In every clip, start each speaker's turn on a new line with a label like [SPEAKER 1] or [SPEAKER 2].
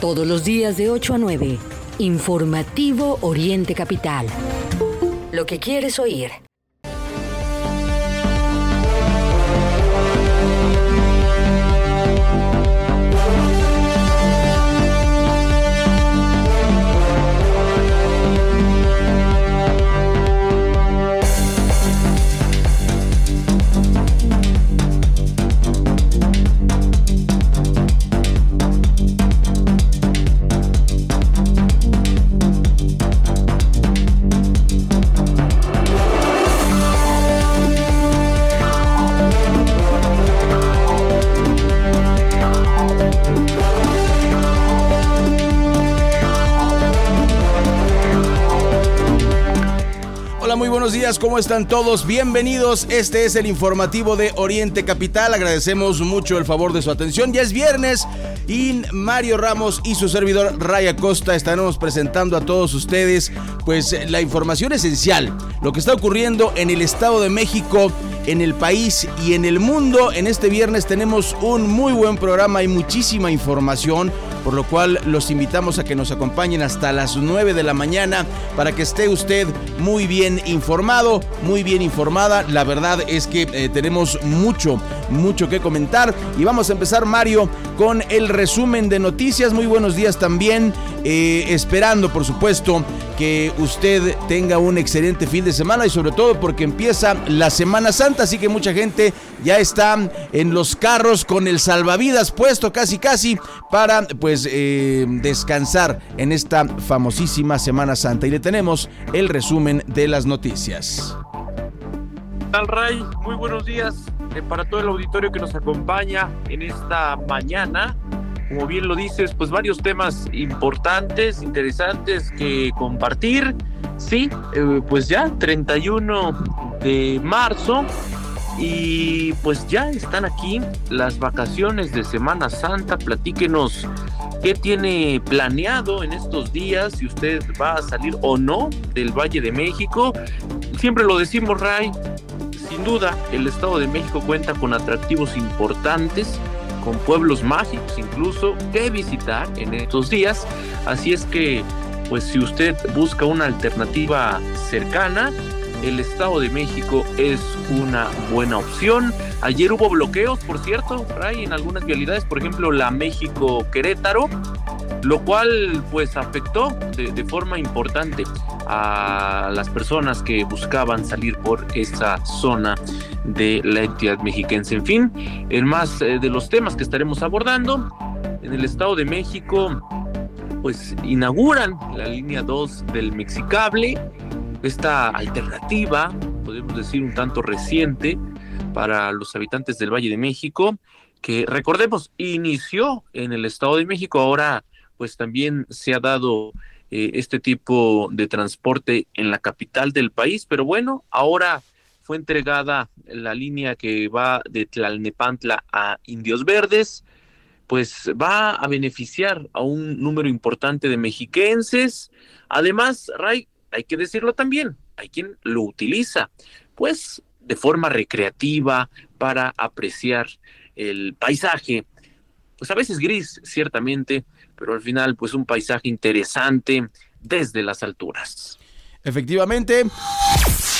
[SPEAKER 1] Todos los días de 8 a 9. Informativo Oriente Capital. Lo que quieres oír.
[SPEAKER 2] Buenos días, ¿cómo están todos? Bienvenidos, este es el informativo de Oriente Capital, agradecemos mucho el favor de su atención, ya es viernes y Mario Ramos y su servidor Raya Costa estaremos presentando a todos ustedes pues la información esencial, lo que está ocurriendo en el Estado de México, en el país y en el mundo. En este viernes tenemos un muy buen programa y muchísima información por lo cual los invitamos a que nos acompañen hasta las 9 de la mañana para que esté usted muy bien informado, muy bien informada. La verdad es que eh, tenemos mucho, mucho que comentar y vamos a empezar Mario con el resumen de noticias. Muy buenos días también, eh, esperando por supuesto que usted tenga un excelente fin de semana y sobre todo porque empieza la Semana Santa, así que mucha gente ya está en los carros con el salvavidas puesto casi casi para pues eh, descansar en esta famosísima Semana Santa y le tenemos el resumen de las noticias.
[SPEAKER 3] Tal Ray, muy buenos días para todo el auditorio que nos acompaña en esta mañana como bien lo dices, pues varios temas importantes, interesantes que compartir. Sí, eh, pues ya 31 de marzo y pues ya están aquí las vacaciones de Semana Santa. Platíquenos qué tiene planeado en estos días, si usted va a salir o no del Valle de México. Siempre lo decimos, Ray, sin duda el Estado de México cuenta con atractivos importantes con pueblos mágicos incluso que visitar en estos días. Así es que, pues si usted busca una alternativa cercana, el Estado de México es una buena opción. Ayer hubo bloqueos, por cierto, en algunas vialidades, por ejemplo, la México Querétaro, lo cual pues afectó de, forma importante a las personas que buscaban salir por esa zona de la entidad mexiquense. En fin, en más eh, de los temas que estaremos abordando, en el Estado de México pues inauguran la línea 2 del Mexicable, esta alternativa, podemos decir un tanto reciente para los habitantes del Valle de México, que recordemos inició en el Estado de México, ahora pues también se ha dado eh, este tipo de transporte en la capital del país, pero bueno, ahora fue entregada la línea que va de Tlalnepantla a Indios Verdes, pues va a beneficiar a un número importante de mexiquenses. Además, Ray, hay que decirlo también, hay quien lo utiliza, pues de forma recreativa para apreciar el paisaje, pues a veces gris, ciertamente, pero al final pues un paisaje interesante desde las alturas.
[SPEAKER 2] Efectivamente.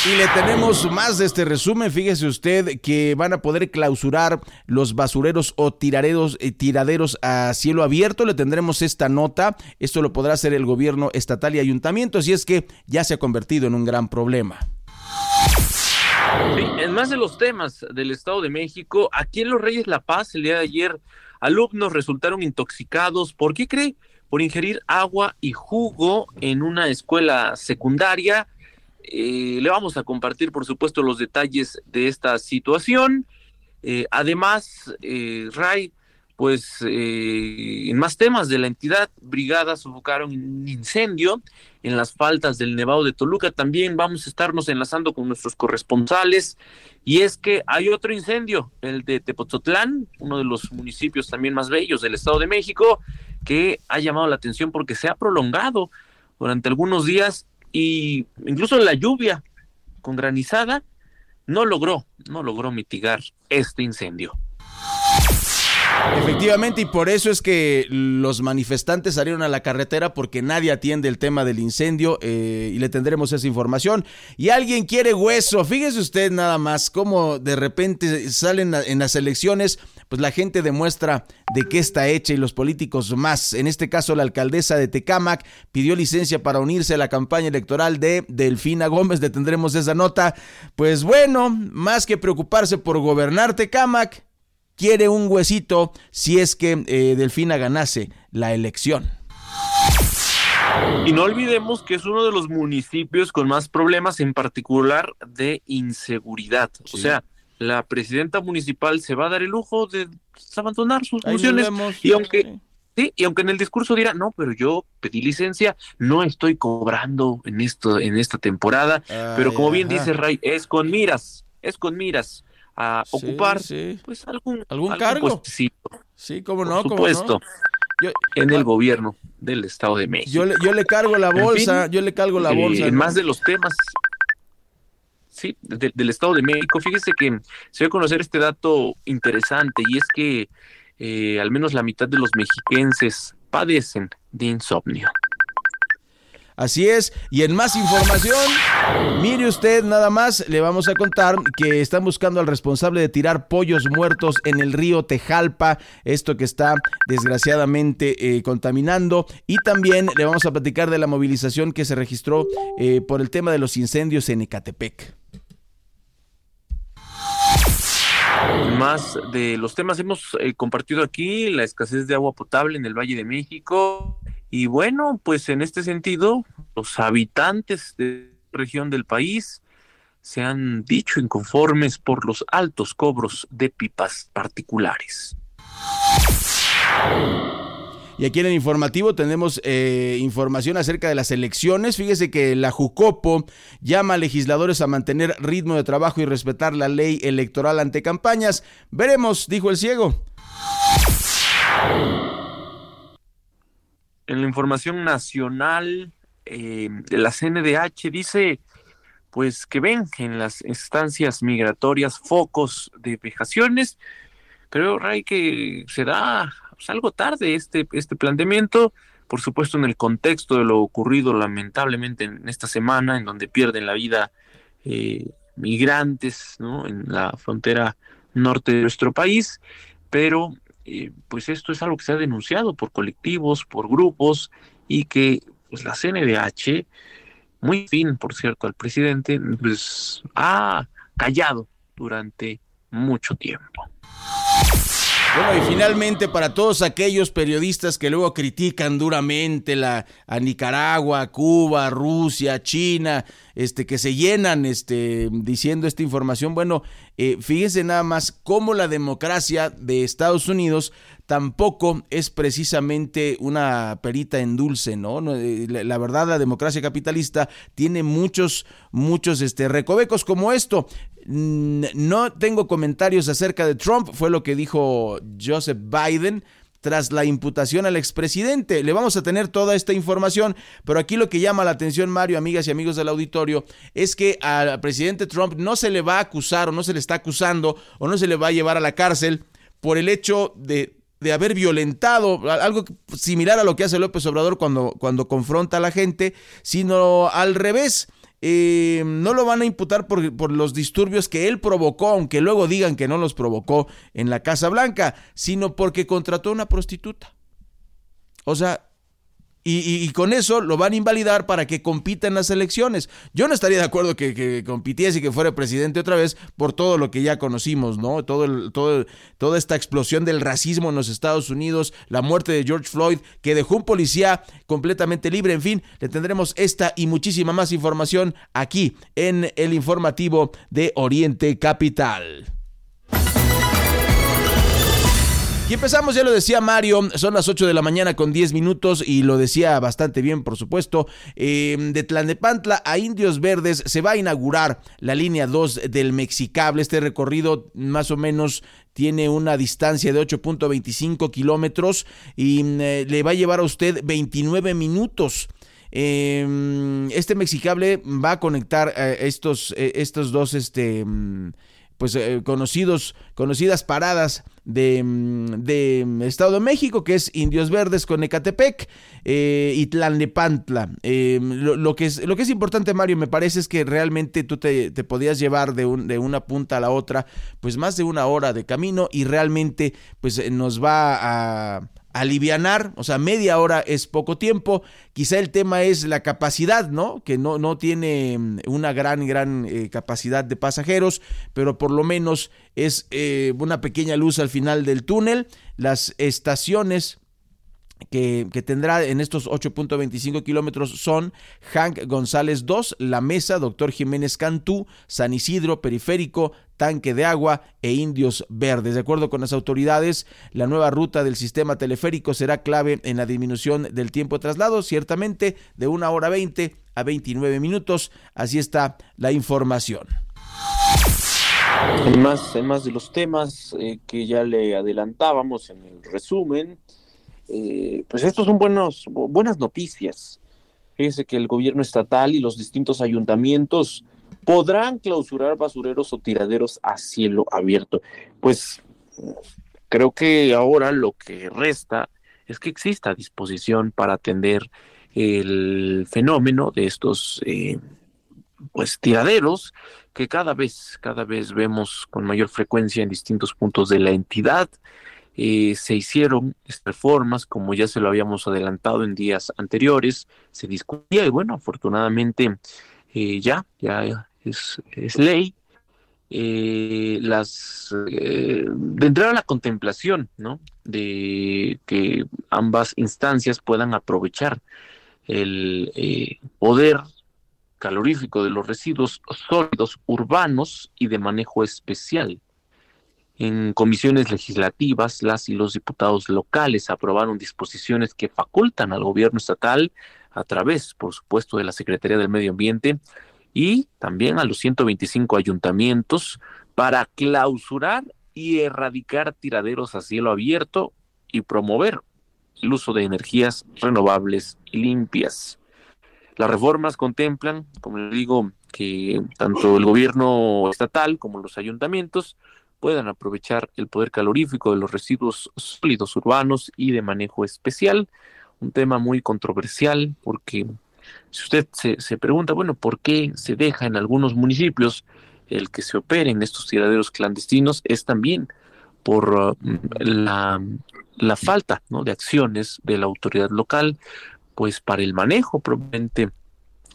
[SPEAKER 2] Y le tenemos más de este resumen. Fíjese usted que van a poder clausurar los basureros o tiraderos, eh, tiraderos a cielo abierto. Le tendremos esta nota. Esto lo podrá hacer el gobierno estatal y ayuntamiento, y es que ya se ha convertido en un gran problema.
[SPEAKER 3] en más de los temas del Estado de México, aquí en Los Reyes La Paz, el día de ayer, alumnos resultaron intoxicados. ¿Por qué cree? Por ingerir agua y jugo en una escuela secundaria. Eh, le vamos a compartir, por supuesto, los detalles de esta situación. Eh, además, eh, Ray, pues en más temas de la entidad, brigadas sofocaron un incendio en las faltas del Nevado de Toluca. También vamos a estarnos enlazando con nuestros corresponsales. Y es que hay otro incendio, el de Tepozotlán, uno de los municipios también más bellos del Estado de México, que ha llamado la atención porque se ha prolongado durante algunos días y incluso la lluvia con granizada no logró, no logró mitigar este incendio.
[SPEAKER 2] Efectivamente, y por eso es que los manifestantes salieron a la carretera porque nadie atiende el tema del incendio eh, y le tendremos esa información. Y alguien quiere hueso, fíjese usted nada más cómo de repente salen en las elecciones, pues la gente demuestra de qué está hecha y los políticos más. En este caso, la alcaldesa de Tecámac pidió licencia para unirse a la campaña electoral de Delfina Gómez. Le tendremos esa nota. Pues bueno, más que preocuparse por gobernar Tecámac, quiere un huesito si es que eh, Delfina ganase la elección.
[SPEAKER 3] Y no olvidemos que es uno de los municipios con más problemas, en particular de inseguridad. O sea, la presidenta municipal se va a dar el lujo de abandonar sus funciones. y aunque sí, y aunque en el discurso dirá, no, pero yo pedí licencia, no estoy cobrando en esto, en esta temporada. pero como bien dice Ray, es con miras, es con miras a ocupar pues algún,
[SPEAKER 2] algún, cargo. Sí, cómo no,
[SPEAKER 3] por supuesto. en el gobierno del Estado de México.
[SPEAKER 2] Yo le, yo le cargo la bolsa, yo le cargo la bolsa.
[SPEAKER 3] En más de los temas, sí, del Estado de México, fíjese que se va a conocer este dato interesante y es que eh, al menos la mitad de los mexiquenses padecen de insomnio.
[SPEAKER 2] Así es, y en más información, mire usted nada más, le vamos a contar que están buscando al responsable de tirar pollos muertos en el río Tejalpa, esto que está desgraciadamente eh, contaminando, y también le vamos a platicar de la movilización que se registró eh, por el tema de los incendios en Ecatepec.
[SPEAKER 3] Más de los temas hemos eh, compartido aquí, la escasez de agua potable en el Valle de México, y bueno, pues en este sentido, los habitantes de la región del país se han dicho inconformes por los altos cobros de pipas particulares.
[SPEAKER 2] Y aquí en el informativo tenemos eh, información acerca de las elecciones. Fíjese que la Jucopo llama a legisladores a mantener ritmo de trabajo y respetar la ley electoral ante campañas. Veremos, dijo el ciego.
[SPEAKER 3] en la información nacional, eh, la CNDH dice pues que ven en las estancias migratorias focos de vejaciones. Creo, Ray, que será pues, algo tarde este, este planteamiento, por supuesto en el contexto de lo ocurrido lamentablemente en esta semana, en donde pierden la vida eh, migrantes en la frontera norte de nuestro país, pero eh, pues esto es algo que se ha denunciado por colectivos, por grupos y que pues la CNDH, muy fin, por cierto, al presidente, pues ha callado durante mucho tiempo.
[SPEAKER 2] Bueno, y finalmente para todos aquellos periodistas que luego critican duramente la, a Nicaragua, Cuba, Rusia, China, este, que se llenan este, diciendo esta información, bueno, eh, fíjense nada más cómo la democracia de Estados Unidos tampoco es precisamente una perita en dulce, ¿no? Eh, la, verdad, la democracia capitalista tiene muchos, muchos este, recovecos como esto. No tengo comentarios acerca de Trump, fue lo que dijo Joseph Biden tras la imputación al expresidente. Le vamos a tener toda esta información, pero aquí lo que llama la atención, Mario, amigas y amigos del auditorio, es que al presidente Trump no se le va a acusar o no se le está acusando o no se le va a llevar a la cárcel por el hecho de de haber violentado, algo similar a lo que hace López Obrador cuando, cuando confronta a la gente, sino al revés. Eh, no lo van a imputar por, por, los disturbios que él provocó, aunque luego digan que no los provocó en la Casa Blanca, sino porque contrató a una prostituta. O sea, y, con eso lo van a invalidar para que compita en las elecciones. Yo no estaría de acuerdo que, compitiese y que fuera presidente otra vez por todo lo que ya conocimos, ¿no? Todo el, todo, toda esta explosión del racismo en los Estados Unidos, la muerte de George Floyd, que dejó un policía completamente libre. En fin, le tendremos esta y muchísima más información aquí en el informativo de Oriente Capital. Y empezamos, ya lo decía Mario, son las 8 de la mañana con 10 minutos y lo decía bastante bien, por supuesto. Eh, de Tlanepantla a Indios Verdes se va a inaugurar la línea 2 del Mexicable. Este recorrido más o menos tiene una distancia de 8.25 kilómetros y eh, le va a llevar a usted 29 minutos. Em, este Mexicable va a conectar eh, estos, estos dos, este pues conocidos, conocidas paradas de, mm, Estado de México, que es Indios Verdes con Ecatepec eh, y Tlalnepantla. Eh, lo, que es, lo que es importante, Mario, me parece es que realmente tú te, te podías llevar de, de una punta a la otra, pues más de una hora de camino y realmente pues nos va a alivianar, o sea, media hora es poco tiempo, quizá el tema es la capacidad, ¿no? Que no, no tiene mm, una gran, gran eh, capacidad de pasajeros, pero por lo menos es eh, una pequeña luz al final del túnel, las estaciones que, tendrá en estos 8.25 kilómetros son Hank González 2, La Mesa, Doctor Jiménez Cantú, San Isidro, Periférico, Tanque de Agua e Indios Verdes. De acuerdo con las autoridades, la nueva ruta del sistema teleférico será clave en la disminución del tiempo de traslado, ciertamente de una hora 20 a 29 minutos. Así está la información.
[SPEAKER 3] En de los temas eh, que ya le adelantábamos en el resumen, eh, pues estos son buenas noticias. Fíjese que el gobierno estatal y los distintos ayuntamientos podrán clausurar basureros o tiraderos a cielo abierto. Pues creo que ahora lo que resta es que exista disposición para atender el fenómeno de estos eh, pues tiraderos que cada vez cada vez vemos con mayor frecuencia en distintos puntos de la entidad eh, se hicieron reformas, como ya se lo habíamos adelantado en días anteriores, se discutía y bueno, afortunadamente eh, ya, ya es, ley. Eh, las entrar a la contemplación, ¿no? De que ambas instancias puedan aprovechar el poder calorífico de los residuos sólidos urbanos y de manejo especial en comisiones legislativas, las y los diputados locales aprobaron disposiciones que facultan al gobierno estatal a través, por supuesto, de la Secretaría del Medio Ambiente y también a los 125 ayuntamientos para clausurar y erradicar tiraderos a cielo abierto y promover el uso de energías renovables y limpias. Las reformas contemplan, como digo, que tanto el gobierno estatal como los ayuntamientos puedan aprovechar el poder calorífico de los residuos sólidos urbanos y de manejo especial. Un tema muy controversial porque si usted se, pregunta, bueno, ¿por qué se deja en algunos municipios el que se operen estos tiraderos clandestinos? Es también por mm, la, la, falta de acciones de la autoridad local, pues para el manejo probablemente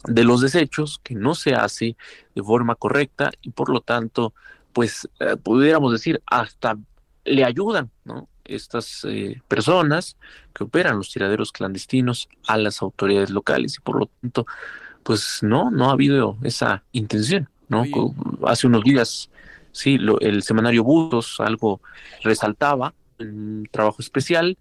[SPEAKER 3] de los desechos que no se hace de forma correcta y por lo tanto pues eh, pudiéramos decir, hasta le ayudan, ¿no? Estas eh, personas que operan los tiraderos clandestinos a las autoridades locales y por lo tanto, pues no, no ha habido esa intención, ¿no? Hace unos días, sí, lo, el semanario Budos algo resaltaba, un trabajo especial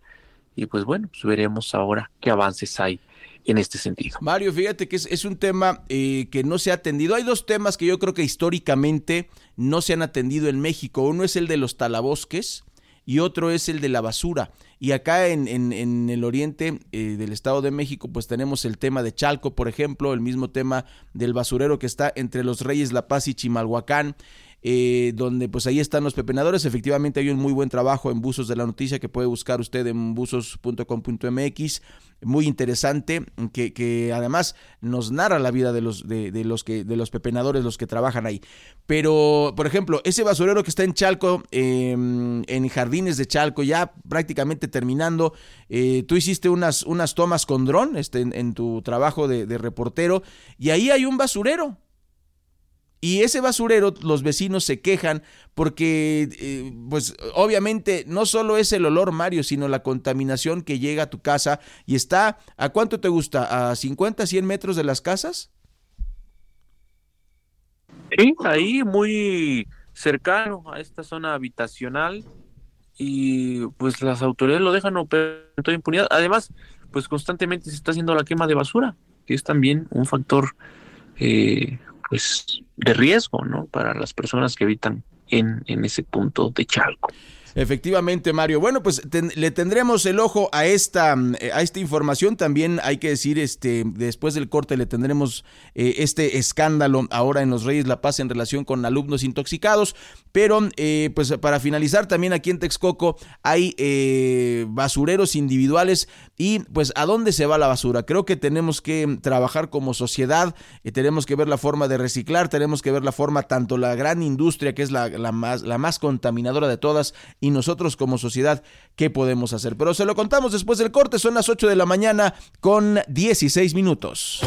[SPEAKER 3] y pues bueno, pues veremos ahora qué avances hay en este sentido.
[SPEAKER 2] Mario, fíjate que es, un tema eh, que no se ha atendido. Hay dos temas que yo creo que históricamente no se han atendido en México. Uno es el de los talabosques y otro es el de la basura. Y acá en, en, el oriente eh, del Estado de México, pues tenemos el tema de Chalco, por ejemplo, el mismo tema del basurero que está entre los Reyes La Paz y Chimalhuacán. Eh, donde pues ahí están los pepenadores. Efectivamente hay un muy buen trabajo en Buzos de la Noticia que puede buscar usted en buzos.com.mx, muy interesante, que, que, además nos narra la vida de los, de, los que, de los pepenadores, los que trabajan ahí. Pero, por ejemplo, ese basurero que está en Chalco, em, en Jardines de Chalco, ya prácticamente terminando, eh, tú hiciste unas, unas tomas con dron este, en, tu trabajo de, de reportero, y ahí hay un basurero y ese basurero, los vecinos se quejan porque, eh, pues obviamente no solo es el olor, Mario, sino la contaminación que llega a tu casa y está, ¿a cuánto te gusta? ¿A 50, 100 metros de las casas?
[SPEAKER 3] Sí, ahí muy cercano a esta zona habitacional y pues las autoridades lo dejan operar en toda impunidad. Además, pues constantemente se está haciendo la quema de basura, que es también un factor eh, pues de riesgo, ¿no? Para las personas que habitan en, en ese punto de Chalco.
[SPEAKER 2] Efectivamente, Mario. Bueno, pues le tendremos el ojo a esta, a esta información. También hay que decir, este, después del corte le tendremos eh, este escándalo ahora en los Reyes La Paz en relación con alumnos intoxicados. Pero, eh, pues para finalizar, también aquí en Texcoco hay eh, basureros individuales y pues a dónde se va la basura. Creo que tenemos que trabajar como sociedad, tenemos que ver la forma de reciclar, tenemos que ver la forma, tanto la gran industria que es la más, la más contaminadora de todas, y nosotros como sociedad, ¿qué podemos hacer? Pero se lo contamos después del corte, son las 8 de la mañana con 16 minutos.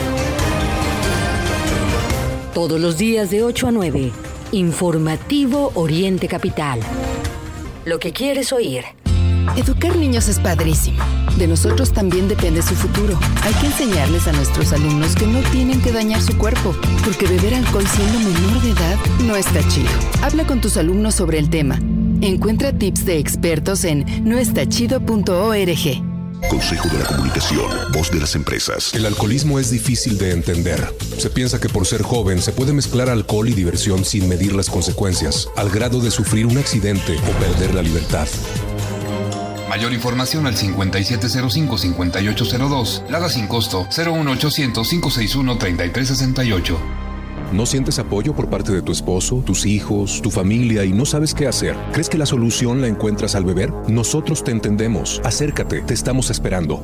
[SPEAKER 1] Todos los días de 8 a 9, Informativo Oriente Capital. Lo que quieres oír.
[SPEAKER 4] Educar niños es padrísimo. De nosotros también depende su futuro. Hay que enseñarles a nuestros alumnos que no tienen que dañar su cuerpo, porque beber alcohol siendo menor de edad no está chido. Habla con tus alumnos sobre el tema. Encuentra tips de expertos en noestachido.org.
[SPEAKER 5] Consejo de la Comunicación, voz de las empresas.
[SPEAKER 6] El alcoholismo es difícil de entender. Se piensa que por ser joven se puede mezclar alcohol y diversión sin medir las consecuencias, al grado de sufrir un accidente o perder la libertad.
[SPEAKER 7] Mayor información al 5705-5802. Lada sin costo 01800-561-3368.
[SPEAKER 6] ¿No sientes apoyo por parte de tu esposo, tus hijos, tu familia y no sabes qué hacer? ¿Crees que la solución la encuentras al beber? Nosotros te entendemos. Acércate, te estamos esperando.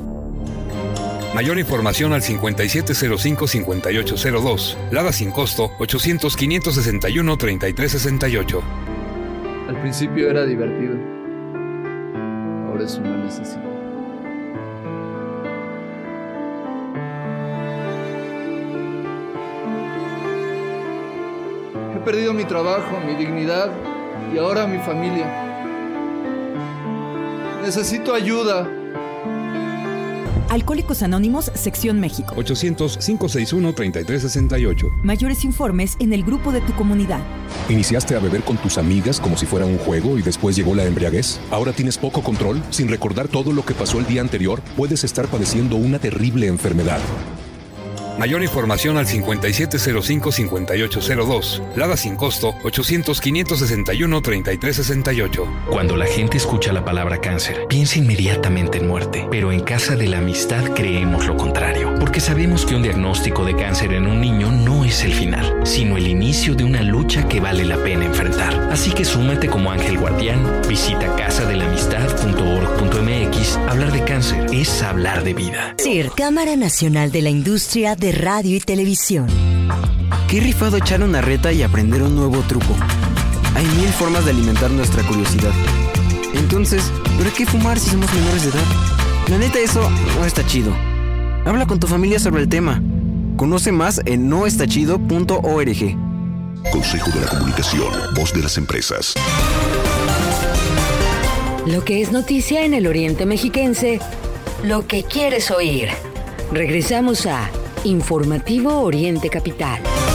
[SPEAKER 7] Mayor información al 5705-5802. Lada sin costo 800-561-3368.
[SPEAKER 8] Al principio era divertido. Ahora es una necesidad. He perdido mi trabajo, mi dignidad y ahora mi familia. Necesito ayuda.
[SPEAKER 9] Alcohólicos Anónimos, Sección México.
[SPEAKER 6] 800-561-3368.
[SPEAKER 9] Mayores informes en el grupo de tu comunidad.
[SPEAKER 6] ¿Iniciaste a beber con tus amigas como si fuera un juego y después llegó la embriaguez? ¿Ahora tienes poco control? Sin recordar todo lo que pasó el día anterior, puedes estar padeciendo una terrible enfermedad.
[SPEAKER 7] Mayor información al 5705-5802. Lada sin costo 800-561-3368.
[SPEAKER 10] Cuando la gente escucha la palabra cáncer, piensa inmediatamente en muerte. Pero en Casa de la Amistad creemos lo contrario. Porque sabemos que un diagnóstico de cáncer en un niño no es el final, sino el inicio de una lucha que vale la pena enfrentar. Así que súmate como ángel guardián, visita casadelamistad.org.mx. Hablar de cáncer es hablar de vida.
[SPEAKER 11] CIR, Cámara Nacional de la Industria de radio y televisión.
[SPEAKER 12] Qué rifado echar una reta y aprender un nuevo truco. Hay mil formas de alimentar nuestra curiosidad. Entonces, ¿pero qué fumar si somos menores de edad? La neta, eso no está chido. Habla con tu familia sobre el tema. Conoce más en noestachido.org.
[SPEAKER 5] Consejo de la Comunicación, voz de las empresas.
[SPEAKER 1] Lo que es noticia en el Oriente Mexiquense, lo que quieres oír. Regresamos a Informativo Oriente Capital.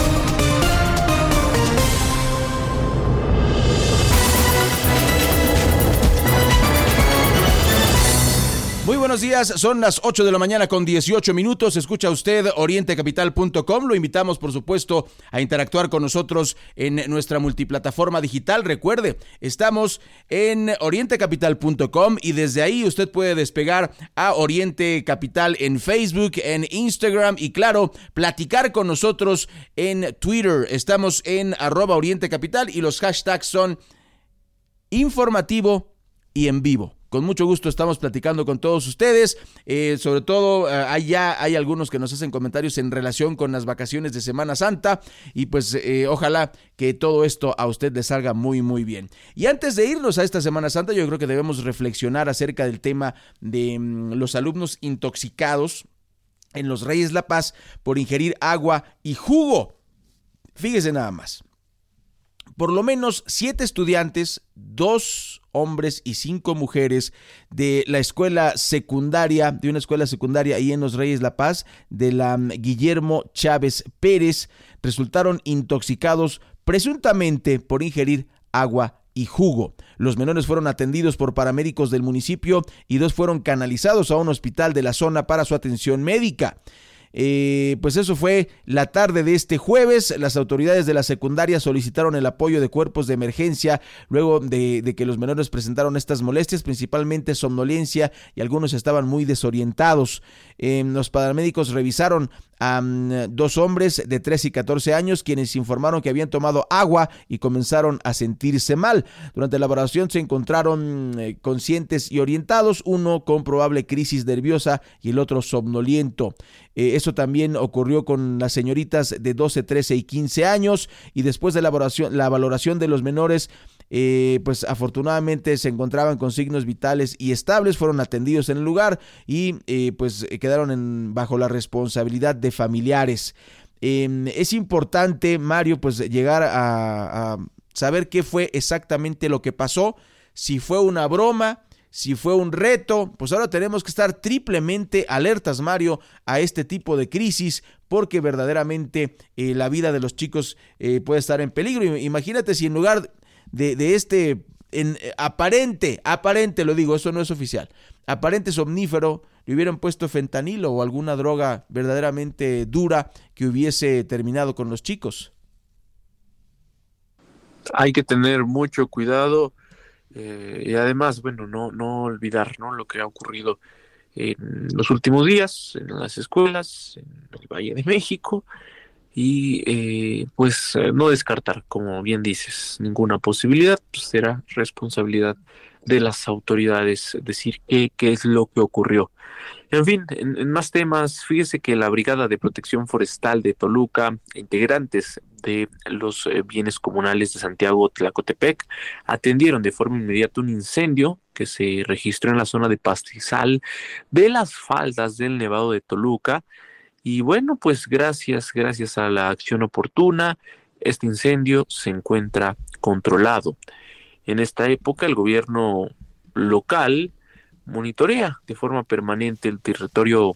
[SPEAKER 2] Días, son las 8 de la mañana con 18 minutos. Escucha usted orientecapital.com. Lo invitamos, por supuesto, a interactuar con nosotros en nuestra multiplataforma digital. Recuerde, estamos en orientecapital.com y desde ahí usted puede despegar a Oriente Capital en Facebook, en Instagram y, claro, platicar con nosotros en Twitter. Estamos en arroba Oriente Capital y los hashtags son informativo y en vivo. Con mucho gusto estamos platicando con todos ustedes. Eh, sobre todo, eh, ya hay algunos que nos hacen comentarios en relación con las vacaciones de Semana Santa. Y pues eh, ojalá que todo esto a usted le salga muy, muy bien. Y antes de irnos a esta Semana Santa, yo creo que debemos reflexionar acerca del tema de mm, los alumnos intoxicados en los Reyes La Paz por ingerir agua y jugo. Fíjese nada más. Por lo menos siete estudiantes, dos hombres y cinco mujeres de la escuela secundaria, de una escuela secundaria ahí en Los Reyes La Paz, de la mm, Guillermo Chávez Pérez, resultaron intoxicados presuntamente por ingerir agua y jugo. Los menores fueron atendidos por paramédicos del municipio y dos fueron canalizados a un hospital de la zona para su atención médica. Eh, pues eso fue la tarde de este jueves. Las autoridades de la secundaria solicitaron el apoyo de cuerpos de emergencia luego de, que los menores presentaron estas molestias, principalmente somnolencia y algunos estaban muy desorientados. Eh, los paramédicos revisaron a dos hombres de 13 y 14 años quienes informaron que habían tomado agua y comenzaron a sentirse mal. Durante la elaboración se encontraron eh, conscientes y orientados, uno con probable crisis nerviosa y el otro somnoliento. Eh, eso también ocurrió con las señoritas de 12, 13 y 15 años y después de la valoración, la valoración de los menores eh, pues afortunadamente se encontraban con signos vitales y estables, fueron atendidos en el lugar y eh, pues quedaron bajo la responsabilidad de familiares. Em, es importante, Mario, pues llegar a, saber qué fue exactamente lo que pasó, si fue una broma, si fue un reto, pues ahora tenemos que estar triplemente alertas, Mario, a este tipo de crisis, porque verdaderamente eh, la vida de los chicos puede estar en peligro. Imagínate si en lugar de, este eh, aparente, aparente lo digo, eso no es oficial, aparente somnífero, le hubieran puesto fentanilo o alguna droga verdaderamente dura que hubiese terminado con los chicos.
[SPEAKER 3] Hay que tener mucho cuidado eh, y además, bueno, no, no olvidar ¿no? lo que ha ocurrido en los últimos días en las escuelas, en el Valle de México, y eh, pues eh, no descartar, como bien dices, ninguna posibilidad, pues será responsabilidad de las autoridades decir qué, qué es lo que ocurrió. En fin, en, más temas, fíjese que la Brigada de Protección Forestal de Toluca, integrantes de los eh, bienes comunales de Santiago Tlacotepec, atendieron de forma inmediata un incendio que se registró en la zona de pastizal de las faldas del Nevado de Toluca, y bueno, pues gracias, gracias a la acción oportuna, este incendio se encuentra controlado. En esta época el gobierno local monitorea de forma permanente el territorio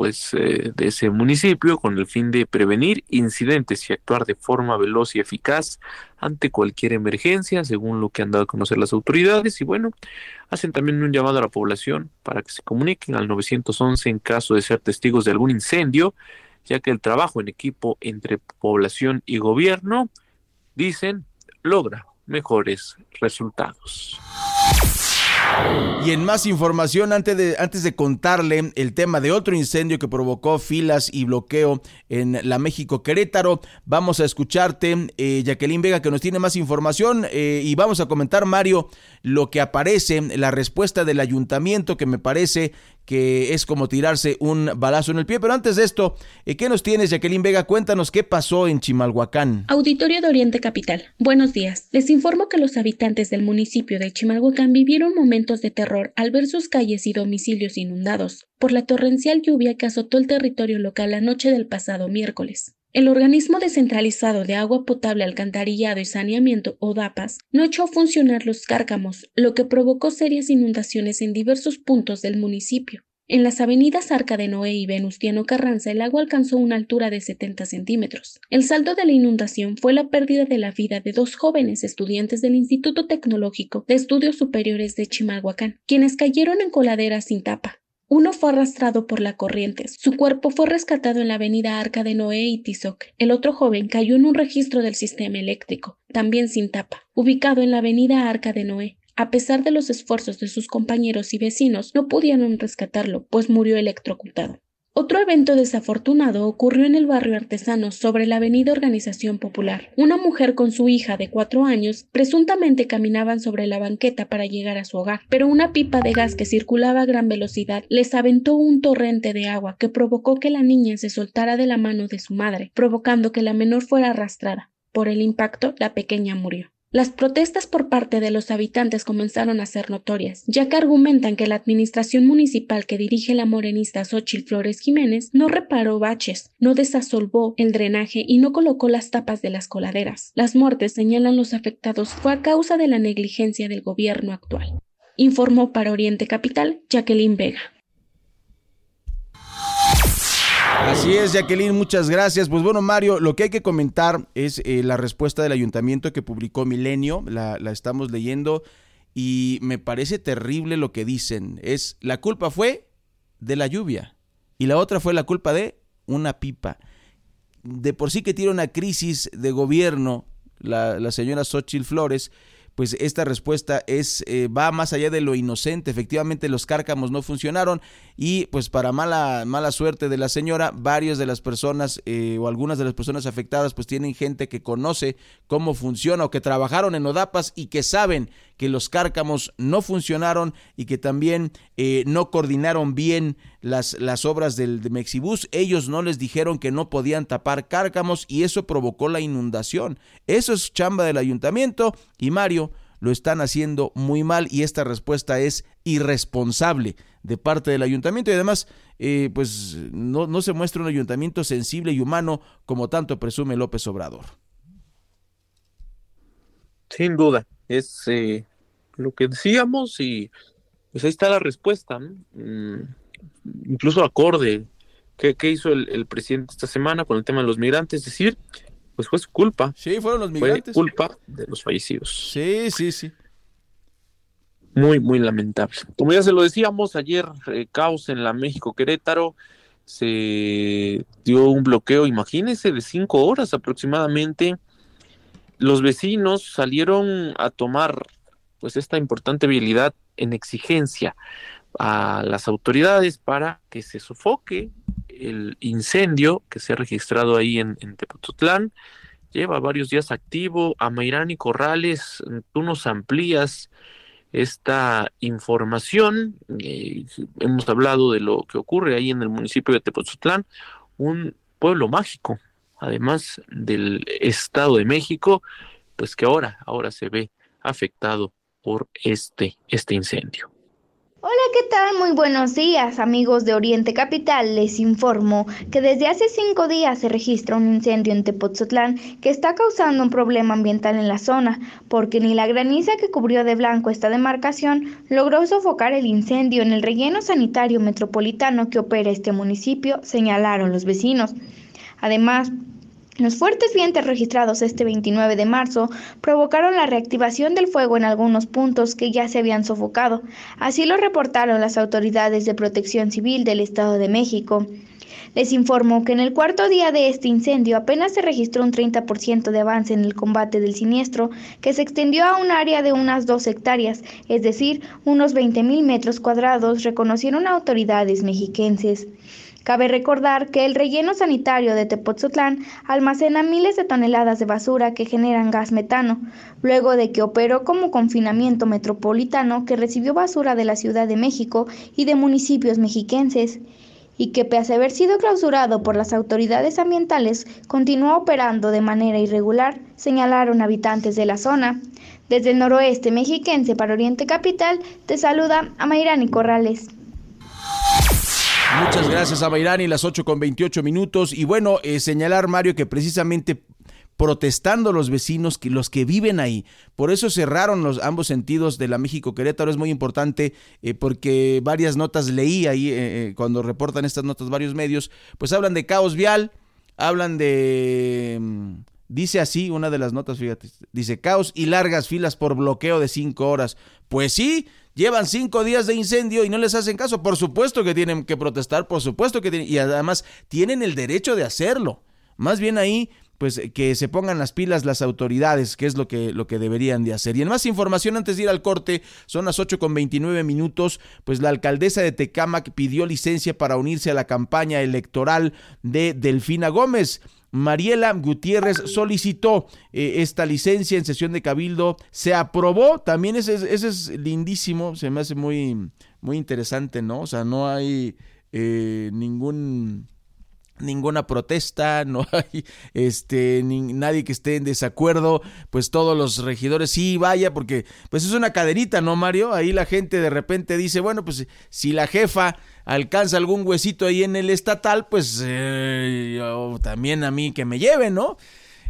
[SPEAKER 3] pues eh, de ese municipio con el fin de prevenir incidentes y actuar de forma veloz y eficaz ante cualquier emergencia, según lo que han dado a conocer las autoridades y bueno, hacen también un llamado a la población para que se comuniquen al 911 en caso de ser testigos de algún incendio, ya que el trabajo en equipo entre población y gobierno, dicen, logra mejores resultados.
[SPEAKER 2] Y en más información, antes de, antes de contarle el tema de otro incendio que provocó filas y bloqueo en la México Querétaro, vamos a escucharte, eh, Jacqueline Vega, que nos tiene más información eh, y vamos a comentar, Mario, lo que aparece, la respuesta del ayuntamiento, que me parece que es como tirarse un balazo en el pie. Pero antes de esto, eh, ¿qué nos tienes, Jacqueline Vega? Cuéntanos qué pasó en Chimalhuacán.
[SPEAKER 13] Auditorio de Oriente Capital. Buenos días. Les informo que los habitantes del municipio de Chimalhuacán vivieron momentos de terror al ver sus calles y domicilios inundados por la torrencial lluvia que azotó el territorio local la noche del pasado miércoles. El organismo descentralizado de agua potable, alcantarillado y saneamiento, ODAPAS, no echó a funcionar los cárcamos, lo que provocó serias inundaciones en diversos puntos del municipio. En las avenidas Arca de Noé y Venustiano Carranza el agua alcanzó una altura de 70 centímetros. El saldo de la inundación fue la pérdida de la vida de dos jóvenes estudiantes del Instituto Tecnológico de Estudios Superiores de Chimalhuacán, quienes cayeron en coladeras sin tapa. Uno fue arrastrado por la corriente. Su cuerpo fue rescatado en la avenida Arca de Noé y Tizoc. El otro joven cayó en un registro del sistema eléctrico, también sin tapa, ubicado en la avenida Arca de Noé. A pesar de los esfuerzos de sus compañeros y vecinos, no pudieron rescatarlo, pues murió electrocutado. Otro evento desafortunado ocurrió en el barrio artesano sobre la avenida Organización Popular. Una mujer con su hija de cuatro años presuntamente caminaban sobre la banqueta para llegar a su hogar, pero una pipa de gas que circulaba a gran velocidad les aventó un torrente de agua que provocó que la niña se soltara de la mano de su madre, provocando que la menor fuera arrastrada. Por el impacto, la pequeña murió. Las protestas por parte de los habitantes comenzaron a ser notorias, ya que argumentan que la administración municipal que dirige la morenista Xochitl Flores Jiménez no reparó baches, no desasolvó el drenaje y no colocó las tapas de las coladeras. Las muertes, señalan los afectados, fue a causa de la negligencia del gobierno actual. Informó para Oriente Capital Jacqueline Vega.
[SPEAKER 2] Así es, Jacqueline, muchas gracias. Pues bueno, Mario, lo que hay que comentar es eh, la respuesta del ayuntamiento que publicó Milenio, la, estamos leyendo y me parece terrible lo que dicen. Es la culpa fue de la lluvia y la otra fue la culpa de una pipa. De por sí que tiene una crisis de gobierno la, la señora Xochitl Flores, pues esta respuesta es eh, va más allá de lo inocente. Efectivamente, los cárcamos no funcionaron y pues para mala mala suerte de la señora, varias de las personas eh, o algunas de las personas afectadas pues tienen gente que conoce cómo funciona o que trabajaron en Odapas y que saben que los cárcamos no funcionaron y que también eh, no coordinaron bien las, las obras del de Mexibus. Ellos no les dijeron que no podían tapar cárcamos y eso provocó la inundación. Eso es chamba del ayuntamiento y Mario lo están haciendo muy mal y esta respuesta es irresponsable de parte del ayuntamiento y además eh, pues no, no se muestra un ayuntamiento sensible y humano como tanto presume López Obrador.
[SPEAKER 3] Sin duda, es eh, lo que decíamos y pues ahí está la respuesta, mm, incluso acorde. ¿Qué, qué hizo el, el, presidente esta semana con el tema de los migrantes? Es decir, pues fue su culpa.
[SPEAKER 2] Sí, fueron los migrantes.
[SPEAKER 3] Fue culpa de los fallecidos.
[SPEAKER 2] Sí, sí, sí.
[SPEAKER 3] Muy, muy lamentable. Como ya se lo decíamos, ayer eh, caos en la México Querétaro, se dio un bloqueo, imagínense, de cinco horas aproximadamente. Los vecinos salieron a tomar pues esta importante vialidad en exigencia a las autoridades para que se sofoque el incendio que se ha registrado ahí en, en. Lleva varios días activo. A Mayrán y Corrales, tú nos amplías esta información. Eh, hemos hablado de lo que ocurre ahí en el municipio de Tepozotlán, un pueblo mágico, además del Estado de México, pues que ahora, ahora se ve afectado por este, este incendio.
[SPEAKER 14] Hola, ¿qué tal? Muy buenos días, amigos de Oriente Capital. Les informo que desde hace cinco días se registra un incendio en Tepoztlán que está causando un problema ambiental en la zona, porque ni la graniza que cubrió de blanco esta demarcación logró sofocar el incendio en el relleno sanitario metropolitano que opera este municipio, señalaron los vecinos. Además, los fuertes vientos registrados este 29 de marzo provocaron la reactivación del fuego en algunos puntos que ya se habían sofocado. Así lo reportaron las autoridades de protección civil del Estado de México. Les informo que en el cuarto día de este incendio apenas se registró un 30% de avance en el combate del siniestro, que se extendió a un área de unas dos hectáreas, es decir, unos 20.000 metros cuadrados, reconocieron autoridades mexiquenses. Cabe recordar que el relleno sanitario de Tepoztlán almacena miles de toneladas de basura que generan gas metano, luego de que operó como confinamiento metropolitano que recibió basura de la Ciudad de México y de municipios mexiquenses, y que pese a haber sido clausurado por las autoridades ambientales, continuó operando de manera irregular, señalaron habitantes de la zona. Desde el noroeste mexiquense para Oriente Capital, te saluda Amairani Corrales.
[SPEAKER 2] Muchas gracias a Bairani, las 8 con 28 minutos. Y bueno, eh, señalar, Mario, que precisamente protestando los vecinos, que los que viven ahí. Por eso cerraron los ambos sentidos de la México Querétaro. Es muy importante eh, porque varias notas leí ahí eh, cuando reportan estas notas varios medios, pues hablan de caos vial, hablan de... Mm, dice así una de las notas, fíjate, dice caos y largas filas por bloqueo de cinco horas. Pues sí, llevan cinco días de incendio y no les hacen caso. Por supuesto que tienen que protestar, por supuesto que tienen, y además tienen el derecho de hacerlo. Más bien ahí, pues que se pongan las pilas las autoridades, que es lo que, lo que deberían de hacer. Y en más información, antes de ir al corte, son las 8 con 29 minutos, pues la alcaldesa de Tecámac pidió licencia para unirse a la campaña electoral de Delfina Gómez. Mariela Gutiérrez solicitó eh, esta licencia en sesión de cabildo, se aprobó, también ese, ese, es lindísimo, se me hace muy, muy interesante, ¿no? O sea, no hay eh, ningún ninguna protesta, no hay este nadie que esté en desacuerdo, pues todos los regidores sí vaya porque pues es una caderita, ¿no, Mario? Ahí la gente de repente dice, bueno, pues si la jefa alcanza algún huesito ahí en el estatal, pues eh, yo, también a mí que me lleve, ¿no?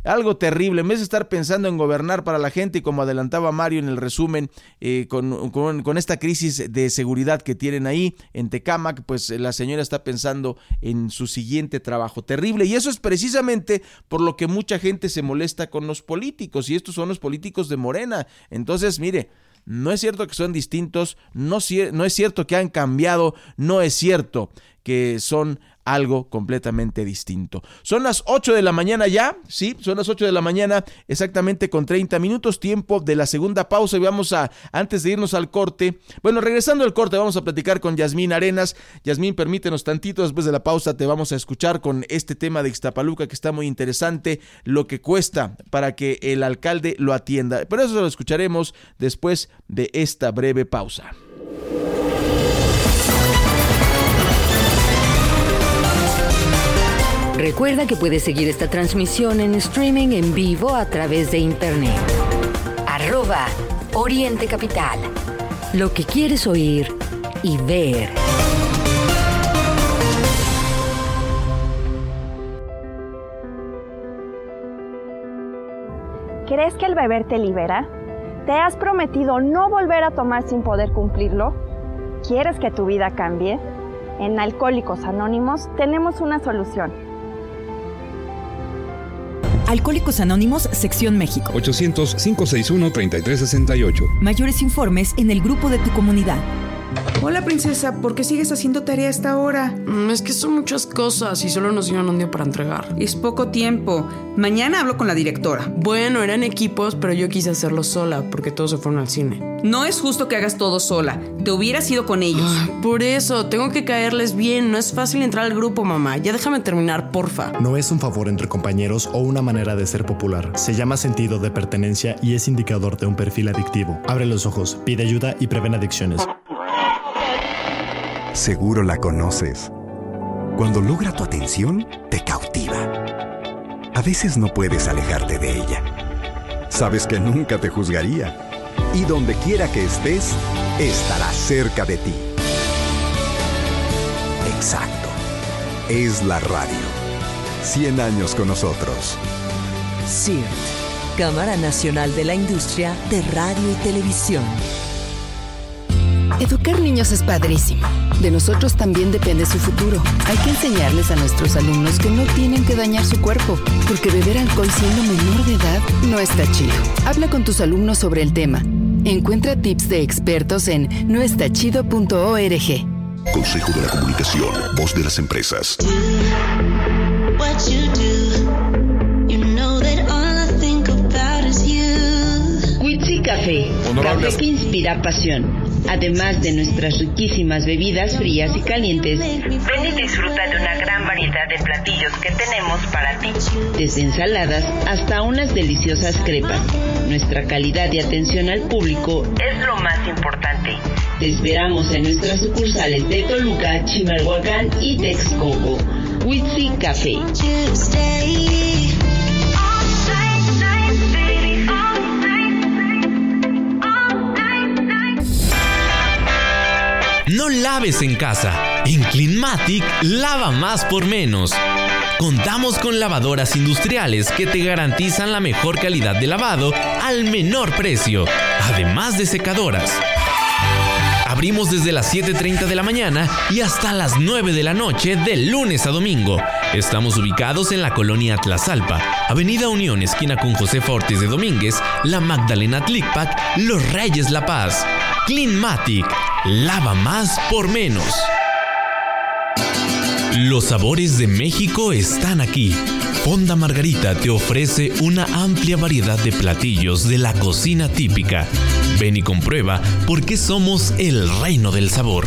[SPEAKER 2] Algo terrible. En vez de estar pensando en gobernar para la gente y como adelantaba Mario en el resumen, eh, con, con, esta crisis de seguridad que tienen ahí en Tecámac, pues la señora está pensando en su siguiente trabajo terrible. Y eso es precisamente por lo que mucha gente se molesta con los políticos. Y estos son los políticos de Morena. Entonces, mire. No es cierto que son distintos, no, no es cierto que han cambiado, no es cierto que son algo completamente distinto. Son las 8 de la mañana ya, sí, son las 8 de la mañana exactamente con 30 minutos tiempo de la segunda pausa y vamos a, antes de irnos al corte, bueno, regresando al corte vamos a platicar con Yasmín Arenas. Yasmín, permítenos tantito, después de la pausa te vamos a escuchar con este tema de Ixtapaluca que está muy interesante, lo que cuesta para que el alcalde lo atienda. Pero eso lo escucharemos después de esta breve pausa.
[SPEAKER 1] Recuerda que puedes seguir esta transmisión en streaming en vivo a través de internet. Arroba Oriente Capital. Lo que quieres oír y ver.
[SPEAKER 15] ¿Crees que el beber te libera? ¿Te has prometido no volver a tomar sin poder cumplirlo? ¿Quieres que tu vida cambie? En Alcohólicos Anónimos tenemos una solución
[SPEAKER 9] Alcohólicos Anónimos, Sección México.
[SPEAKER 6] 800-561-3368.
[SPEAKER 9] Mayores informes en el grupo de tu comunidad.
[SPEAKER 16] Hola princesa, ¿por qué sigues haciendo tarea a esta hora?
[SPEAKER 17] Mm, es que son muchas cosas y solo nos dieron un día para entregar.
[SPEAKER 16] Es poco tiempo. Mañana hablo con la directora.
[SPEAKER 17] Bueno, eran equipos, pero yo quise hacerlo sola porque todos se fueron al cine.
[SPEAKER 16] No es justo que hagas todo sola. Te hubieras ido con ellos.
[SPEAKER 17] por eso, tengo que caerles bien. No es fácil entrar al grupo, mamá. Ya déjame terminar, porfa.
[SPEAKER 18] No es un favor entre compañeros o una manera de ser popular. Se llama sentido de pertenencia y es indicador de un perfil adictivo. Abre los ojos, pide ayuda y prevén adicciones.
[SPEAKER 19] Seguro la conoces. Cuando logra tu atención, te cautiva. A veces no puedes alejarte de ella. Sabes que nunca te juzgaría. Y donde quiera que estés, estará cerca de ti. Exacto. Es la radio. 100 años con nosotros.
[SPEAKER 11] CIRT, Cámara Nacional de la Industria de Radio y Televisión.
[SPEAKER 4] Educar niños es padrísimo. De nosotros también depende su futuro. Hay que enseñarles a nuestros alumnos que no tienen que dañar su cuerpo, porque beber alcohol siendo menor de edad no está chido. Habla con tus alumnos sobre el tema. Encuentra tips de expertos en noestachido.org.
[SPEAKER 20] Consejo de la Comunicación, voz de las empresas.
[SPEAKER 21] Café, café que inspira pasión. Además de nuestras riquísimas bebidas frías y calientes, ven y disfruta de una gran variedad de platillos que tenemos para ti. Desde ensaladas hasta unas deliciosas crepas. Nuestra calidad y atención al público es lo más importante. Te esperamos en nuestras sucursales de Toluca, Chimalhuacán y Texcoco. Witsi Café.
[SPEAKER 3] No laves en casa. En Cleanmatic, lava más por menos. Contamos con lavadoras industriales que te garantizan la mejor calidad de lavado al menor precio, además de secadoras. Abrimos desde las 7.30 de la mañana y hasta las 9 de la noche de lunes a domingo. Estamos ubicados en la colonia Tlazalpa, Avenida Unión, esquina con José Fortes de Domínguez, La Magdalena Tlicpac, Los Reyes La Paz. Cleanmatic, lava más por menos. Los sabores de México están aquí. Fonda Margarita te ofrece una amplia variedad de platillos de la cocina típica. Ven y comprueba por qué somos el reino del sabor.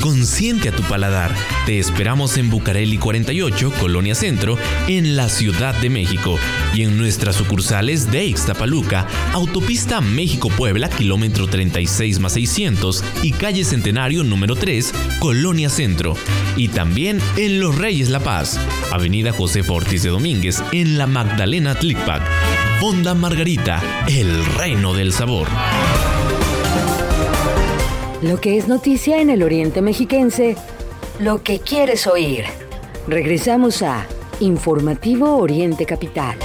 [SPEAKER 3] Consiente a tu paladar. Te esperamos en Bucareli 48, Colonia Centro, en la Ciudad de México. Y en nuestras sucursales de Ixtapaluca, Autopista México-Puebla, kilómetro 36 más 600 y calle Centenario número 3, Colonia Centro. Y también en Los Reyes La Paz, Avenida José Fortis de Domínguez, en la Magdalena Tlicpac. Fonda Margarita, el reino del sabor.
[SPEAKER 1] Lo que es noticia en el Oriente Mexiquense, lo que quieres oír. Regresamos a Informativo Oriente Capital.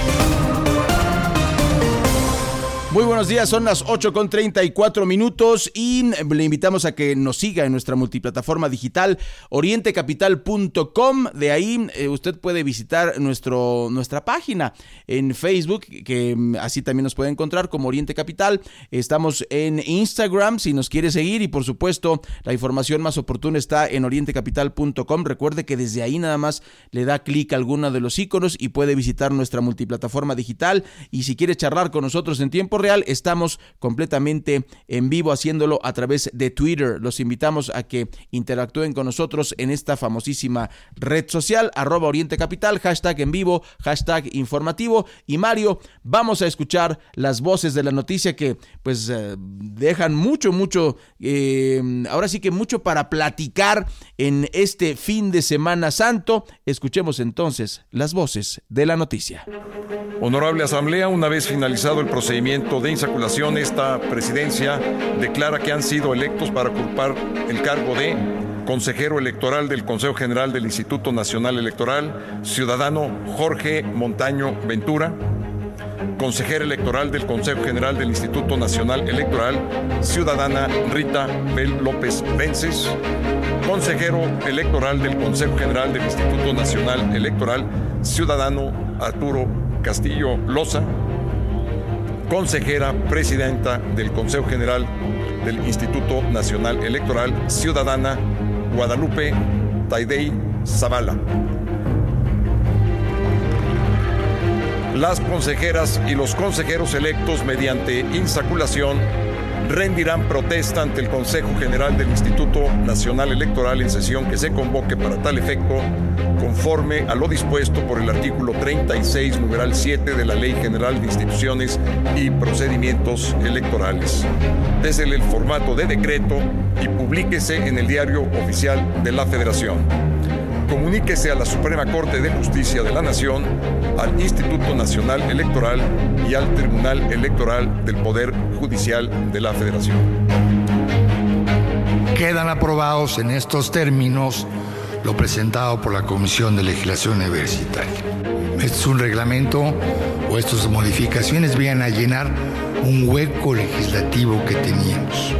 [SPEAKER 2] Muy buenos días, son las 8 con 34 minutos y le invitamos a que nos siga en nuestra multiplataforma digital orientecapital.com. De ahí eh, usted puede visitar nuestro, nuestra página en Facebook, que mm, así también nos puede encontrar como Oriente Capital. Estamos en Instagram si nos quiere seguir y por supuesto la información más oportuna está en orientecapital.com. Recuerde que desde ahí nada más le da clic a alguno de los iconos y puede visitar nuestra multiplataforma digital y si quiere charlar con nosotros en tiempo real, estamos completamente en vivo haciéndolo a través de Twitter. Los invitamos a que interactúen con nosotros en esta famosísima red social, arroba Oriente Capital, hashtag en vivo, hashtag informativo. Y Mario, vamos a escuchar las voces de la noticia que pues eh, dejan mucho, mucho, eh, ahora sí que mucho para platicar en este fin de Semana Santo. Escuchemos entonces las voces de la noticia.
[SPEAKER 22] Honorable Asamblea, una vez finalizado el procedimiento de insaculación, esta presidencia declara que han sido electos para ocupar el cargo de consejero electoral del Consejo General del Instituto Nacional Electoral, ciudadano Jorge Montaño Ventura, consejera electoral del Consejo General del Instituto Nacional Electoral, ciudadana Rita Bel López Vences, consejero electoral del Consejo General del Instituto Nacional Electoral, ciudadano Arturo Castillo Loza, consejera presidenta del Consejo General del Instituto Nacional Electoral, ciudadana Guadalupe Taidei Zavala. Las consejeras y los consejeros electos mediante insaculación rendirán protesta ante el Consejo General del Instituto Nacional Electoral en sesión que se convoque para tal efecto, conforme a lo dispuesto por el artículo 36, numeral 7 de la Ley General de Instituciones y Procedimientos Electorales, desde el formato de decreto y publíquese en el Diario Oficial de la Federación. Comuníquese a la Suprema Corte de Justicia de la Nación, al Instituto Nacional Electoral y al Tribunal Electoral del Poder Judicial de la Federación.
[SPEAKER 23] Quedan aprobados en estos términos lo presentado por la Comisión de Legislación Universitaria. Este es un reglamento o estas modificaciones vienen a llenar un hueco legislativo que teníamos.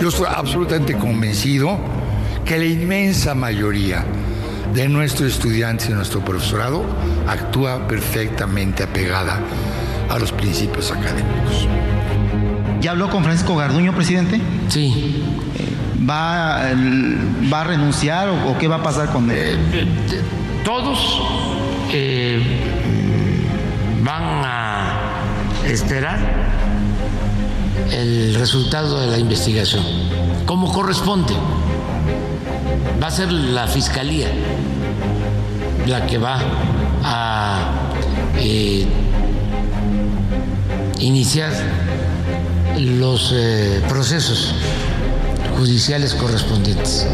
[SPEAKER 23] Yo estoy absolutamente convencido que la inmensa mayoría de nuestros estudiantes y nuestro profesorado actúa perfectamente apegada a los principios académicos.
[SPEAKER 20] ¿Ya habló con Francisco Garduño, presidente?
[SPEAKER 24] Sí.
[SPEAKER 20] ¿Va, va a renunciar o, qué va a pasar con él?
[SPEAKER 24] Eh, todos eh, van a esperar el resultado de la investigación, como corresponde va a ser la fiscalía la que va a eh, iniciar los eh, procesos judiciales correspondientes.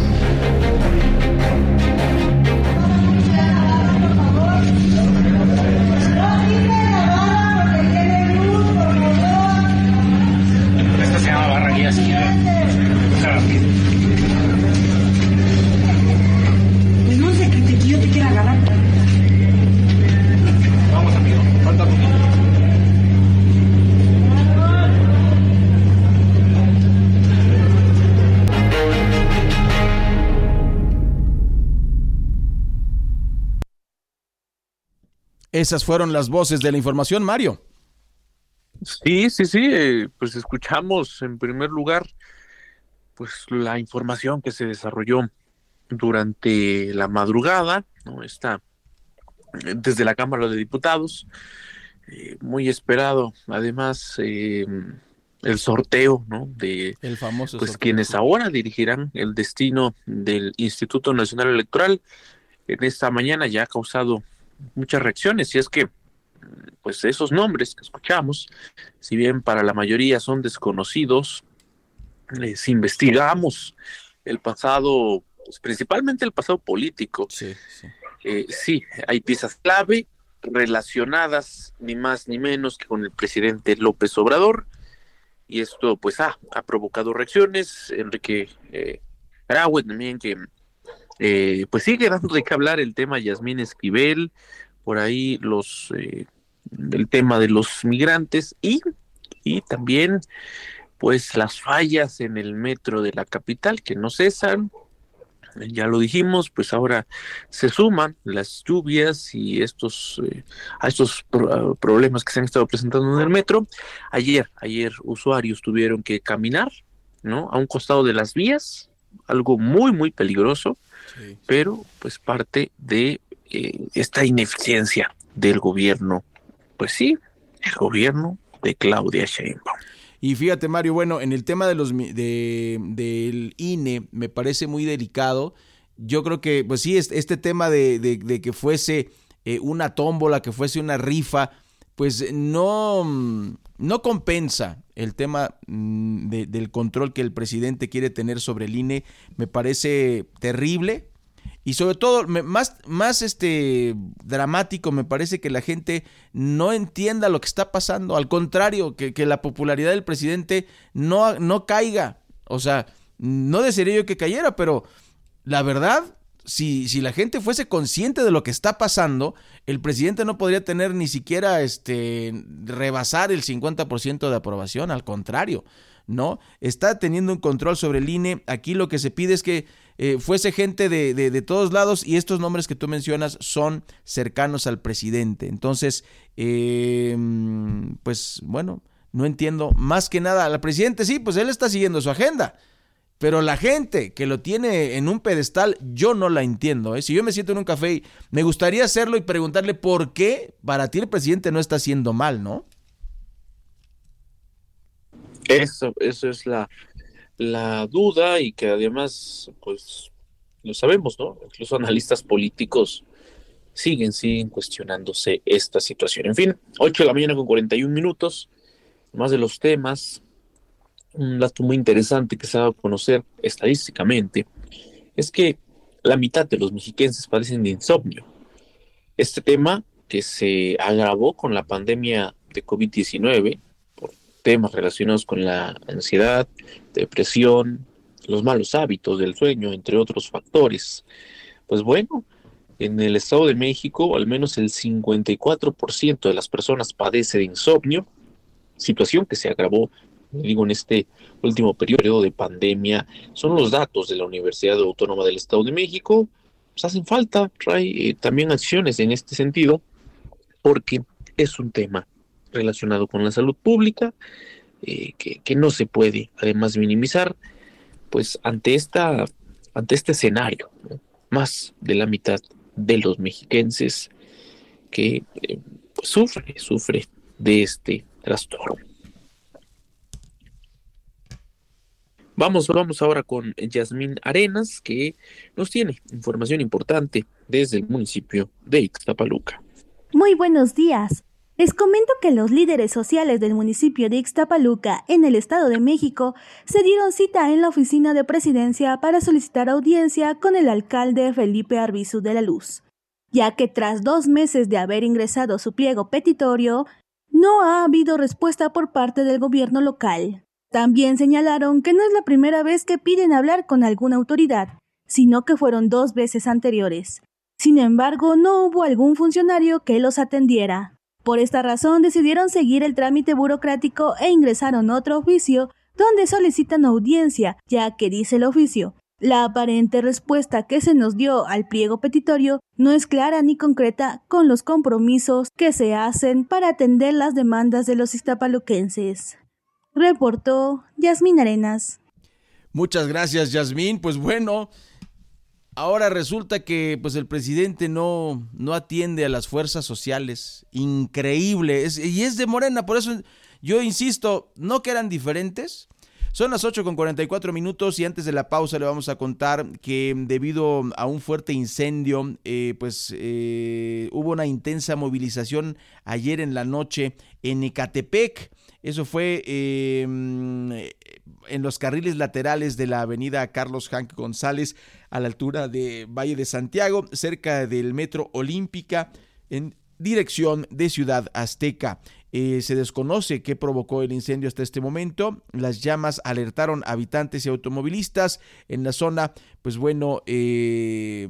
[SPEAKER 2] Esas fueron las voces de la información, Mario.
[SPEAKER 3] Sí, sí, sí, eh, pues escuchamos en primer lugar pues la información que se desarrolló durante la madrugada, ¿no? Está desde la Cámara de Diputados, eh, muy esperado, además eh, el sorteo, ¿no? De
[SPEAKER 2] el famoso
[SPEAKER 3] pues quienes ahora dirigirán el destino del Instituto Nacional Electoral. En esta mañana ya ha causado muchas reacciones y es que pues esos nombres que escuchamos, si bien para la mayoría son desconocidos, si investigamos el pasado, pues, principalmente el pasado político,
[SPEAKER 2] sí, sí.
[SPEAKER 3] Eh, sí, hay piezas clave relacionadas ni más ni menos que con el presidente López Obrador y esto pues ha provocado reacciones. Enrique eh, también que eh, pues sigue dando de hablar el tema Yasmín Esquivel, por ahí los eh, el tema de los migrantes y, y también pues las fallas en el metro de la capital que no cesan. Ya lo dijimos, pues ahora se suman las lluvias y estos eh, a estos problemas que se han estado presentando en el metro. Ayer, ayer usuarios tuvieron que caminar, ¿no? A un costado de las vías, algo muy muy peligroso, pero pues parte de eh, esta ineficiencia del gobierno, pues sí, el gobierno de Claudia Sheinbaum.
[SPEAKER 2] Y fíjate, Mario, bueno, en el tema de los de, del INE me parece muy delicado. Yo creo que, pues sí, este, tema de, de, que fuese eh, una tómbola, que fuese una rifa, pues no, no compensa el tema mm, del control que el presidente quiere tener sobre el INE. Me parece terrible, y sobre todo, más, más este, dramático me parece que la gente no entienda lo que está pasando. Al contrario, que, que la popularidad del presidente no, no caiga. O sea, no desearía yo que cayera, pero la verdad, si, si, la gente fuese consciente de lo que está pasando, el presidente no podría tener ni siquiera este, rebasar el 50% de aprobación, al contrario, ¿no? Está teniendo un control sobre el INE. Aquí lo que se pide es que eh, fuese gente de, de, todos lados y estos nombres que tú mencionas son cercanos al presidente. Entonces, eh, pues bueno, no entiendo más que nada. Al presidente sí, pues él está siguiendo su agenda. Pero la gente que lo tiene en un pedestal, yo no la entiendo. ¿eh? Si yo me siento en un café me gustaría hacerlo y preguntarle por qué para ti el presidente no está haciendo mal, ¿no?
[SPEAKER 3] Eso, eso es la, la duda y que además, pues, lo sabemos, ¿no? Incluso analistas políticos siguen, siguen cuestionándose esta situación. En fin, 8 de la mañana con 41 minutos, más de los temas. Un dato muy interesante que se ha dado a conocer estadísticamente es que la mitad de los mexiquenses padecen de insomnio. Este tema que se agravó con la pandemia de COVID-19 temas relacionados con la ansiedad, depresión, los malos hábitos del sueño, entre otros factores. Pues bueno, en el Estado de México, al menos el 54% de las personas padece de insomnio, situación que se agravó, digo, en este último periodo de pandemia. Son los datos de la Universidad Autónoma del Estado de México. Pues hacen falta, trae eh, también acciones en este sentido, porque es un tema relacionado con la salud pública, eh, que, no se puede además minimizar, pues ante, esta, ante este escenario, más de la mitad de los mexiquenses que eh, pues, sufre, sufre de este trastorno. Vamos, vamos ahora con Yasmín Arenas, que nos tiene información importante desde el municipio de Ixtapaluca.
[SPEAKER 25] Muy buenos días. Les comento que los líderes sociales del municipio de Ixtapaluca, en el Estado de México, se dieron cita en la oficina de presidencia para solicitar audiencia con el alcalde Felipe Arbizu de la Luz, ya que tras dos meses de haber ingresado su pliego petitorio, no ha habido respuesta por parte del gobierno local. También señalaron que no es la primera vez que piden hablar con alguna autoridad, sino que fueron dos veces anteriores. Sin embargo, no hubo algún funcionario que los atendiera. Por esta razón decidieron seguir el trámite burocrático e ingresaron otro oficio donde solicitan audiencia, ya que dice el oficio, la aparente respuesta que se nos dio al pliego petitorio no es clara ni concreta con los compromisos que se hacen para atender las demandas de los iztapaluquenses. Reportó Yasmín Arenas.
[SPEAKER 2] Muchas gracias, Yasmín. Pues bueno, Ahora resulta que pues el presidente no, no atiende a las fuerzas sociales. Increíble. y es de Morena, por eso yo insisto, no que eran diferentes. Son las 8 con 44 minutos y antes de la pausa le vamos a contar que debido a un fuerte incendio, eh, pues eh, hubo una intensa movilización ayer en la noche en Ecatepec. Eso fue eh, en los carriles laterales de la avenida Carlos Hank González a la altura de Valle de Santiago, cerca del Metro Olímpica, en dirección de Ciudad Azteca. Eh, se desconoce qué provocó el incendio hasta este momento. Las llamas alertaron habitantes y automovilistas en la zona. Pues bueno, eh,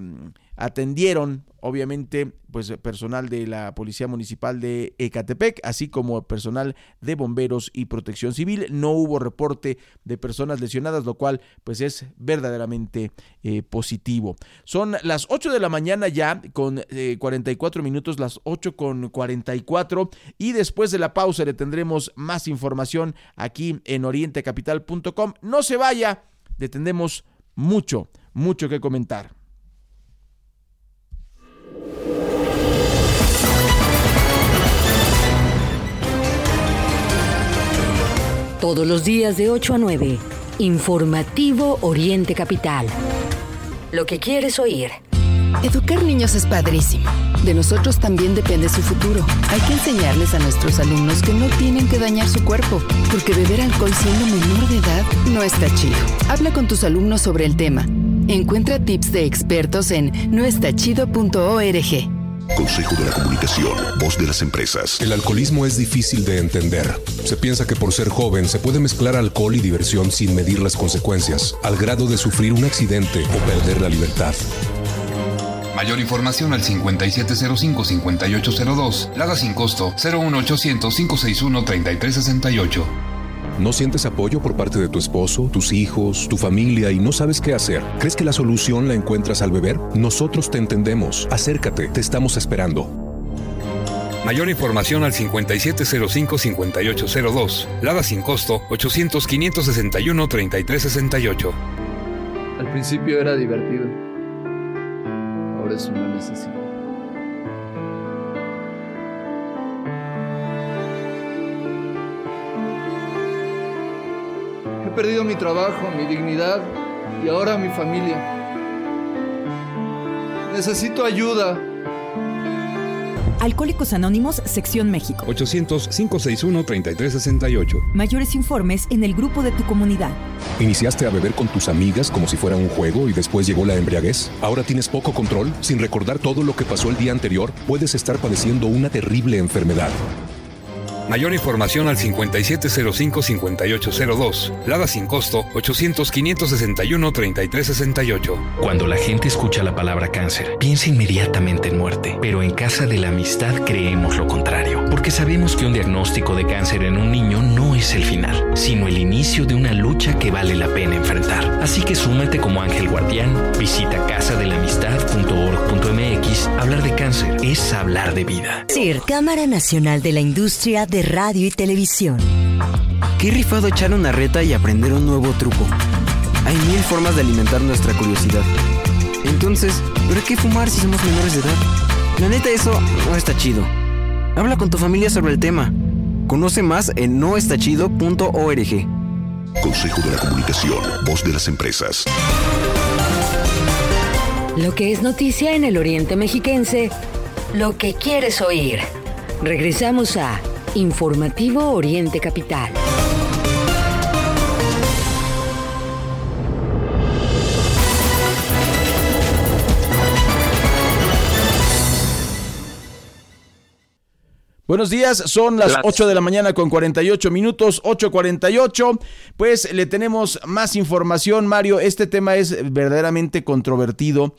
[SPEAKER 2] atendieron obviamente pues personal de la Policía Municipal de Ecatepec, así como personal de bomberos y protección civil. No hubo reporte de personas lesionadas, lo cual pues es verdaderamente eh, positivo. Son las 8 de la mañana ya con 44 eh, minutos, las 8 con 44 y después de la pausa le tendremos más información aquí en orientecapital.com. No se vaya, le tendremos mucho, mucho que comentar.
[SPEAKER 1] Todos los días de 8 a 9. Informativo Oriente Capital. Lo que quieres oír.
[SPEAKER 4] Educar niños es padrísimo. De nosotros también depende su futuro. Hay que enseñarles a nuestros alumnos que no tienen que dañar su cuerpo, porque beber alcohol siendo menor de edad no está chido. Habla con tus alumnos sobre el tema. Encuentra tips de expertos en noestachido.org.
[SPEAKER 5] Consejo de la Comunicación, voz de las empresas.
[SPEAKER 26] El alcoholismo es difícil de entender. Se piensa que por ser joven se puede mezclar alcohol y diversión sin medir las consecuencias, al grado de sufrir un accidente o perder la libertad.
[SPEAKER 27] Mayor información al 5705-5802, Lada sin costo 01800-561-3368.
[SPEAKER 26] ¿No sientes apoyo por parte de tu esposo, tus hijos, tu familia y no sabes qué hacer? ¿Crees que la solución la encuentras al beber? Nosotros te entendemos. Acércate, te estamos esperando.
[SPEAKER 6] Mayor información al 5705-5802. Lada sin costo 800-561-3368.
[SPEAKER 8] Al principio era divertido. Ahora es una necesidad. He perdido mi trabajo, mi dignidad y ahora mi familia. Necesito ayuda.
[SPEAKER 9] Alcohólicos Anónimos, Sección México.
[SPEAKER 6] 800-561-3368.
[SPEAKER 9] Mayores informes en el grupo de tu comunidad.
[SPEAKER 26] ¿Iniciaste a beber con tus amigas como si fuera un juego y después llegó la embriaguez? ¿Ahora tienes poco control? Sin recordar todo lo que pasó el día anterior, puedes estar padeciendo una terrible enfermedad.
[SPEAKER 6] Mayor información al 5705-5802. Lada sin costo 800-561-3368.
[SPEAKER 10] Cuando la gente escucha la palabra cáncer, piensa inmediatamente en muerte. Pero en Casa de la Amistad creemos lo contrario. Porque sabemos que un diagnóstico de cáncer en un niño no es el final, sino el inicio de una lucha que vale la pena enfrentar. Así que súmate como ángel guardián, visita casadelamistad.org.mx. Hablar de cáncer es hablar de vida.
[SPEAKER 11] CIR, Cámara Nacional de la Industria de radio y televisión.
[SPEAKER 28] Qué rifado echar una reta y aprender un nuevo truco. Hay mil formas de alimentar nuestra curiosidad. Entonces, ¿por qué fumar si somos menores de edad? La neta, eso no está chido. Habla con tu familia sobre el tema. Conoce más en noestachido.org.
[SPEAKER 5] Consejo de la Comunicación, voz de las empresas.
[SPEAKER 1] Lo que es noticia en el Oriente Mexiquense, lo que quieres oír. Regresamos a Informativo Oriente Capital.
[SPEAKER 2] Buenos días, son las 8 de la mañana con 48 minutos, 8.48. Pues le tenemos más información, Mario. Este tema es verdaderamente controvertido.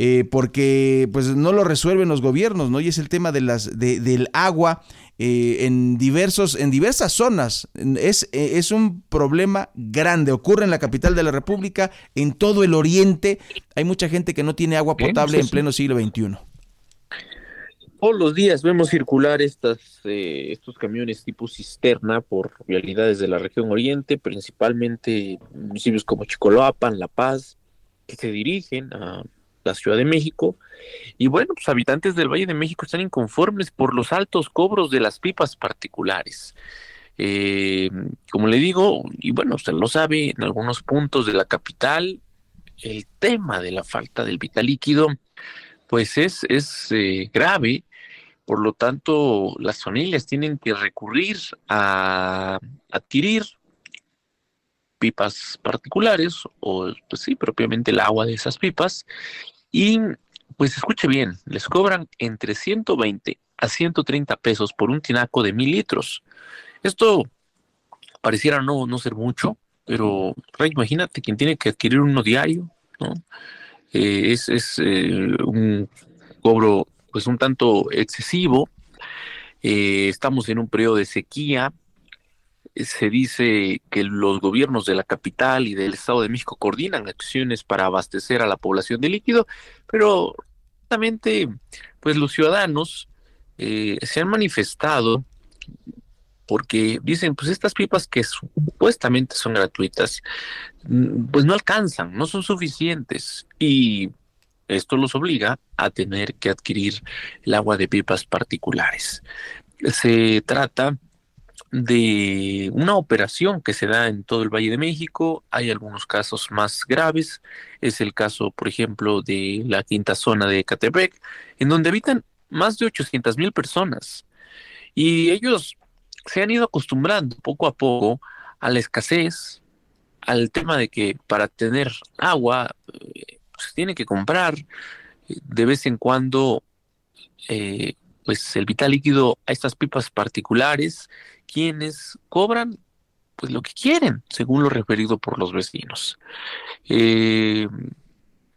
[SPEAKER 2] Eh, porque pues no lo resuelven los gobiernos, ¿no? Y es el tema de las, del agua eh, en, diversos, en diversas zonas. Es, eh, es un problema grande, ocurre en la capital de la República, en todo el oriente. Hay mucha gente que no tiene agua potable en pleno siglo XXI.
[SPEAKER 3] Todos los días vemos circular estas, estos camiones tipo cisterna por realidades de la región oriente, principalmente municipios como Chicoloapan, La Paz, que se dirigen a la Ciudad de México. Y bueno, pues habitantes del Valle de México están inconformes por los altos cobros de las pipas particulares. Eh, como le digo, y bueno, usted lo sabe, en algunos puntos de la capital, el tema de la falta del vital líquido, pues es, es eh, grave. Por lo tanto, las familias tienen que recurrir a adquirir pipas particulares o, pues sí, propiamente el agua de esas pipas y pues escuche bien, les cobran entre 120 a 130 pesos por un tinaco de mil litros. Esto pareciera no, no ser mucho, pero imagínate quien tiene que adquirir uno diario, ¿no? Eh, es, es un cobro pues un tanto excesivo. estamos en un periodo de sequía, se dice que los gobiernos de la capital y del Estado de México coordinan acciones para abastecer a la población de líquido, pero justamente pues los ciudadanos eh, se han manifestado porque dicen, pues estas pipas que supuestamente son gratuitas, mm, pues no alcanzan, no son suficientes y esto los obliga a tener que adquirir el agua de pipas particulares. Se trata de una operación que se da en todo el Valle de México. Hay algunos casos más graves. Es el caso, por ejemplo, de la quinta zona de Catepec, en donde habitan más de 800 mil personas. Y ellos se han ido acostumbrando poco a poco a la escasez, al tema de que para tener agua eh, se tiene que comprar de vez en cuando eh, pues el vital líquido a estas pipas particulares quienes cobran pues lo que quieren, según lo referido por los vecinos. Eh,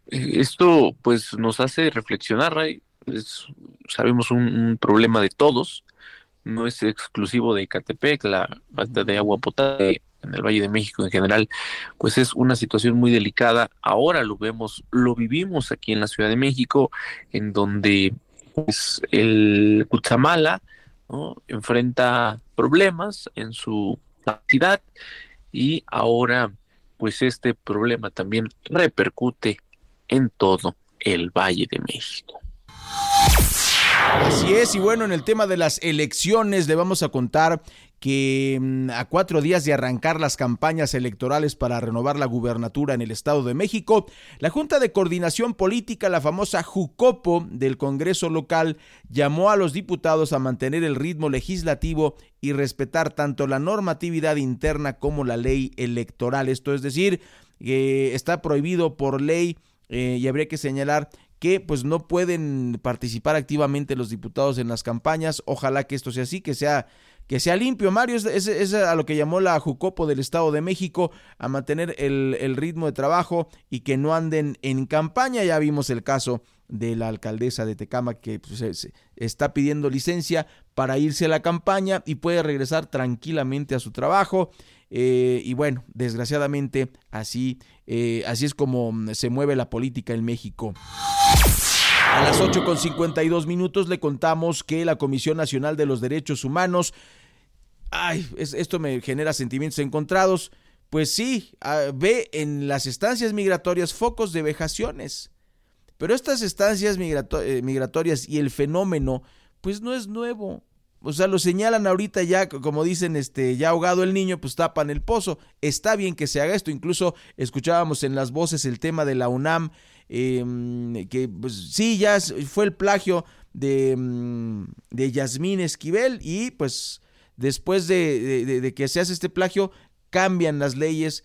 [SPEAKER 3] esto pues nos hace reflexionar, sabemos un, problema de todos, no es exclusivo de Icatepec, la falta de agua potable en el Valle de México en general, pues es una situación muy delicada. Ahora lo vemos, lo vivimos aquí en la Ciudad de México, en donde pues, el Cutzamala enfrenta problemas en su capacidad y ahora pues este problema también repercute en todo el Valle de México.
[SPEAKER 2] Así es, y bueno, en el tema de las elecciones le vamos a contar que mm, a cuatro días de arrancar las campañas electorales para renovar la gubernatura en el Estado de México, la Junta de Coordinación Política, la famosa JUCOPO del Congreso local, llamó a los diputados a mantener el ritmo legislativo y respetar tanto la normatividad interna como la ley electoral. Esto es decir, que está prohibido por ley eh, y habría que señalar que pues no pueden participar activamente los diputados en las campañas. Ojalá que esto sea así, que sea que sea limpio, Mario, es, es, a lo que llamó la Jucopo del Estado de México, a mantener el, ritmo de trabajo y que no anden en campaña. Ya vimos el caso de la alcaldesa de Tecama que pues, está pidiendo licencia para irse a la campaña y puede regresar tranquilamente a su trabajo. Eh, y bueno, desgraciadamente así, eh, así es como se mueve la política en México. A las 8 con 52 minutos le contamos que la Comisión Nacional de los Derechos Humanos, ay, esto me genera sentimientos encontrados, pues sí, ve en las estancias migratorias focos de vejaciones. Pero estas estancias eh, migratorias y el fenómeno, pues no es nuevo. O sea, lo señalan ahorita ya, como dicen, este, ya ahogado el niño, pues tapan el pozo. Está bien que se haga esto. Incluso escuchábamos en las voces el tema de la UNAM Em, que pues sí, ya fue el plagio de, mm, de Yasmín Esquivel y pues después de, que se hace este plagio cambian las leyes,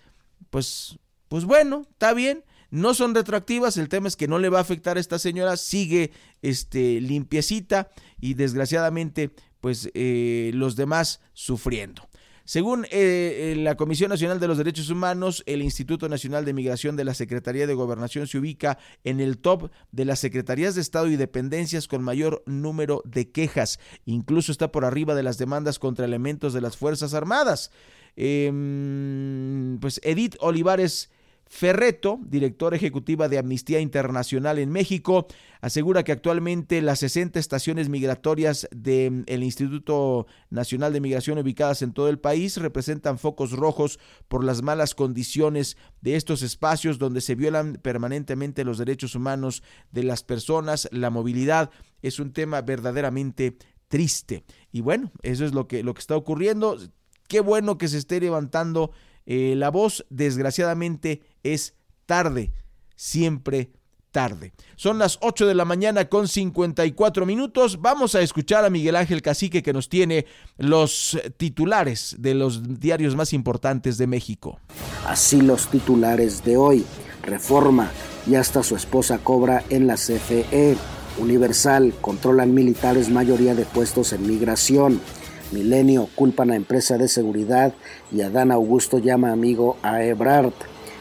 [SPEAKER 2] pues, pues bueno, está bien, no son retroactivas, el tema es que no le va a afectar a esta señora, sigue este, limpiecita y desgraciadamente pues eh, los demás sufriendo. Según eh, eh, la Comisión Nacional de los Derechos Humanos, el Instituto Nacional de Migración de la Secretaría de Gobernación se ubica en el top de las secretarías de Estado y dependencias con mayor número de quejas. Incluso está por arriba de las demandas contra elementos de las Fuerzas Armadas. Em, pues Edith Olivares Ferreto, directora ejecutiva de Amnistía Internacional en México, asegura que actualmente las 60 estaciones migratorias del Instituto Nacional de Migración ubicadas en todo el país representan focos rojos por las malas condiciones de estos espacios donde se violan permanentemente los derechos humanos de las personas. La movilidad es un tema verdaderamente triste. Y bueno, eso es lo que, lo que está ocurriendo. Qué bueno que se esté levantando eh, la voz, desgraciadamente, es tarde, siempre tarde. Son las 8 de la mañana con 54 minutos. Vamos a escuchar a Miguel Ángel Cacique que nos tiene los titulares de los diarios más importantes de México.
[SPEAKER 29] Así los titulares de hoy. Reforma y hasta su esposa cobra en la CFE. Universal, controlan militares mayoría de puestos en migración. Milenio culpan a empresa de seguridad y Adán Augusto llama amigo a Ebrard.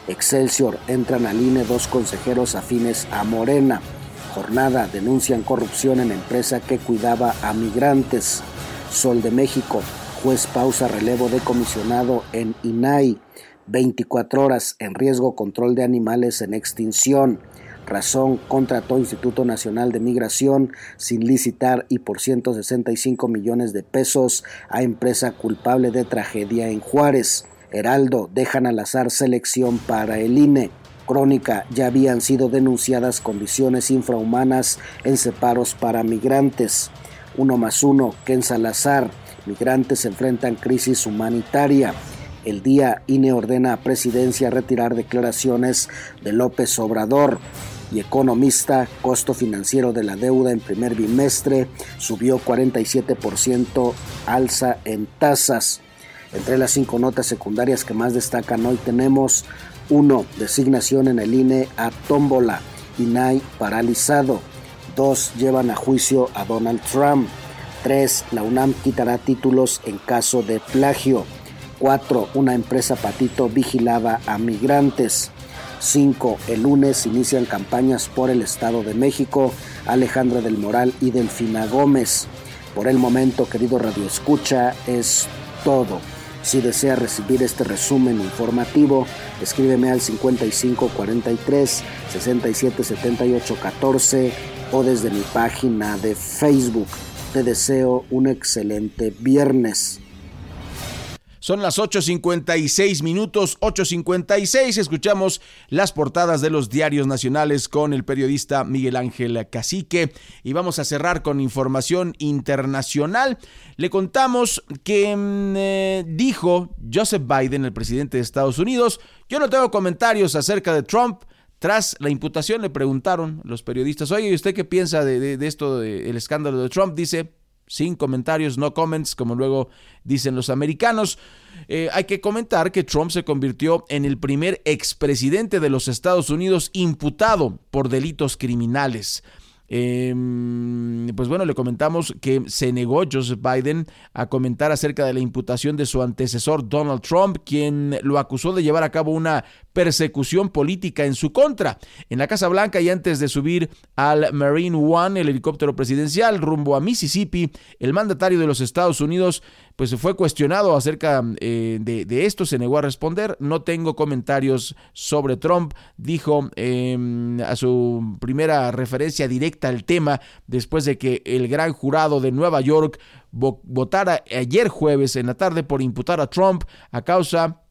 [SPEAKER 29] Excelsior entran al INE dos consejeros afines a Morena. Jornada denuncian corrupción en empresa que cuidaba a migrantes. Sol de México, juez pausa relevo de comisionado en INAI. 24 horas en riesgo control de animales en extinción. Razón contrató Instituto Nacional de Migración sin licitar y por 165 millones de pesos a empresa culpable de tragedia en Juárez. Heraldo dejan al azar selección para el INE. Crónica ya habían sido denunciadas condiciones infrahumanas en separos para migrantes. Uno más uno, Ken Salazar. Migrantes enfrentan crisis humanitaria. El día INE ordena a presidencia retirar declaraciones de López Obrador y economista, costo financiero de la deuda en primer bimestre subió 47% alza en tasas. Entre las cinco notas secundarias que más destacan hoy tenemos 1. Designación en el INE a tómbola. INAI paralizado. 2. Llevan a juicio a Donald Trump. 3. La UNAM quitará títulos en caso de plagio. 4. Una empresa patito vigilaba a migrantes. 5. El lunes inician campañas por el Estado de México, Alejandra del Moral y Delfina Gómez. Por el momento, querido Radio Escucha, es todo. Si desea recibir este resumen informativo, escríbeme al 5543 6778 14 o desde mi página de Facebook. Te deseo un excelente viernes.
[SPEAKER 2] Son las 8.56 minutos, 8.56. Escuchamos las portadas de los diarios nacionales con el periodista Miguel Ángel Cacique y vamos a cerrar con información internacional. Le contamos que mm, eh, dijo Joseph Biden, el presidente de Estados Unidos, yo no tengo comentarios acerca de Trump. Tras la imputación le preguntaron los periodistas, oye, ¿y usted qué piensa de, de esto, del escándalo de Trump? Dice, sin comentarios, no comments, como luego dicen los americanos. Eh, hay que comentar que Trump se convirtió en el primer expresidente de los Estados Unidos imputado por delitos criminales. Em, pues bueno, le comentamos que se negó Joseph Biden a comentar acerca de la imputación de su antecesor Donald Trump, quien lo acusó de llevar a cabo una persecución política en su contra. En la Casa Blanca y antes de subir al Marine One, el helicóptero presidencial, rumbo a Mississippi, el mandatario de los Estados Unidos pues fue cuestionado acerca eh, de, esto, se negó a responder. No tengo comentarios sobre Trump, dijo em, a su primera referencia directa al tema después de que el gran jurado de Nueva York votara ayer jueves en la tarde por imputar a Trump a causa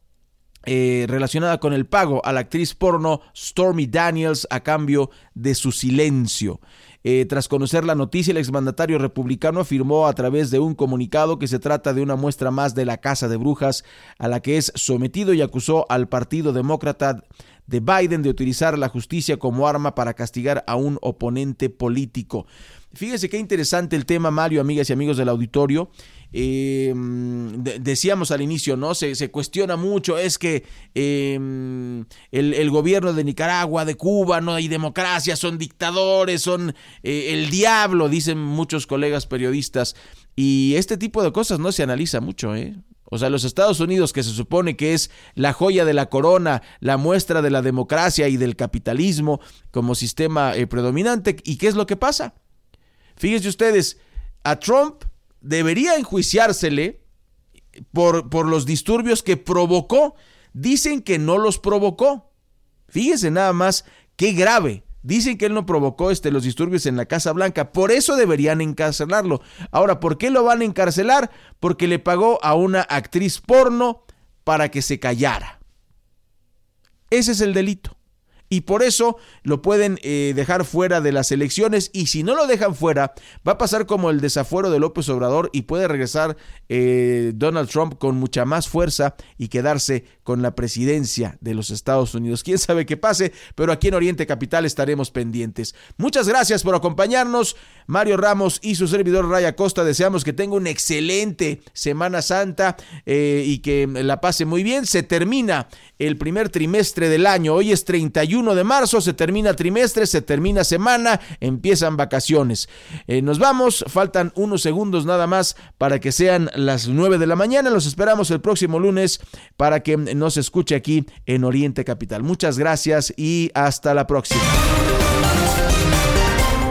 [SPEAKER 2] eh, relacionada con el pago a la actriz porno Stormy Daniels a cambio de su silencio. Eh, tras conocer la noticia, el exmandatario republicano afirmó a través de un comunicado que se trata de una muestra más de la casa de brujas a la que es sometido y acusó al Partido Demócrata de Biden de utilizar la justicia como arma para castigar a un oponente político. Fíjese qué interesante el tema, Mario, amigas y amigos del auditorio. Em, decíamos al inicio, ¿no? Se, cuestiona mucho, es que em, el, gobierno de Nicaragua, de Cuba, no hay democracia, son dictadores, son eh, el diablo, dicen muchos colegas periodistas. Y este tipo de cosas no se analiza mucho, ¿eh? O sea, los Estados Unidos, que se supone que es la joya de la corona, la muestra de la democracia y del capitalismo como sistema eh, predominante, ¿y qué es lo que pasa? Fíjense ustedes, a Trump debería enjuiciársele por, por los disturbios que provocó. Dicen que no los provocó. Fíjense nada más qué grave. Dicen que él no provocó este, los disturbios en la Casa Blanca. Por eso deberían encarcelarlo. Ahora, ¿por qué lo van a encarcelar? Porque le pagó a una actriz porno para que se callara. Ese es el delito y por eso lo pueden eh, dejar fuera de las elecciones y si no lo dejan fuera va a pasar como el desafuero de López Obrador y puede regresar eh, Donald Trump con mucha más fuerza y quedarse con la presidencia de los Estados Unidos. Quién sabe qué pase, pero aquí en Oriente Capital estaremos pendientes. Muchas gracias por acompañarnos. Mario Ramos y su servidor Raya Costa deseamos que tenga una excelente Semana Santa eh, y que la pase muy bien. Se termina el primer trimestre del año. Hoy es 31 31 de marzo, se termina trimestre, se termina semana, empiezan vacaciones. Eh, nos vamos, faltan unos segundos nada más para que sean las 9 de la mañana. Los esperamos el próximo lunes para que nos escuche aquí en Oriente Capital. Muchas gracias y hasta la próxima.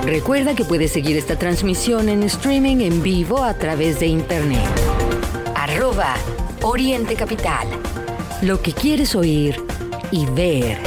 [SPEAKER 1] Recuerda que puedes seguir esta transmisión en streaming en vivo a través de internet. Arroba Oriente Capital. Lo que quieres oír y ver.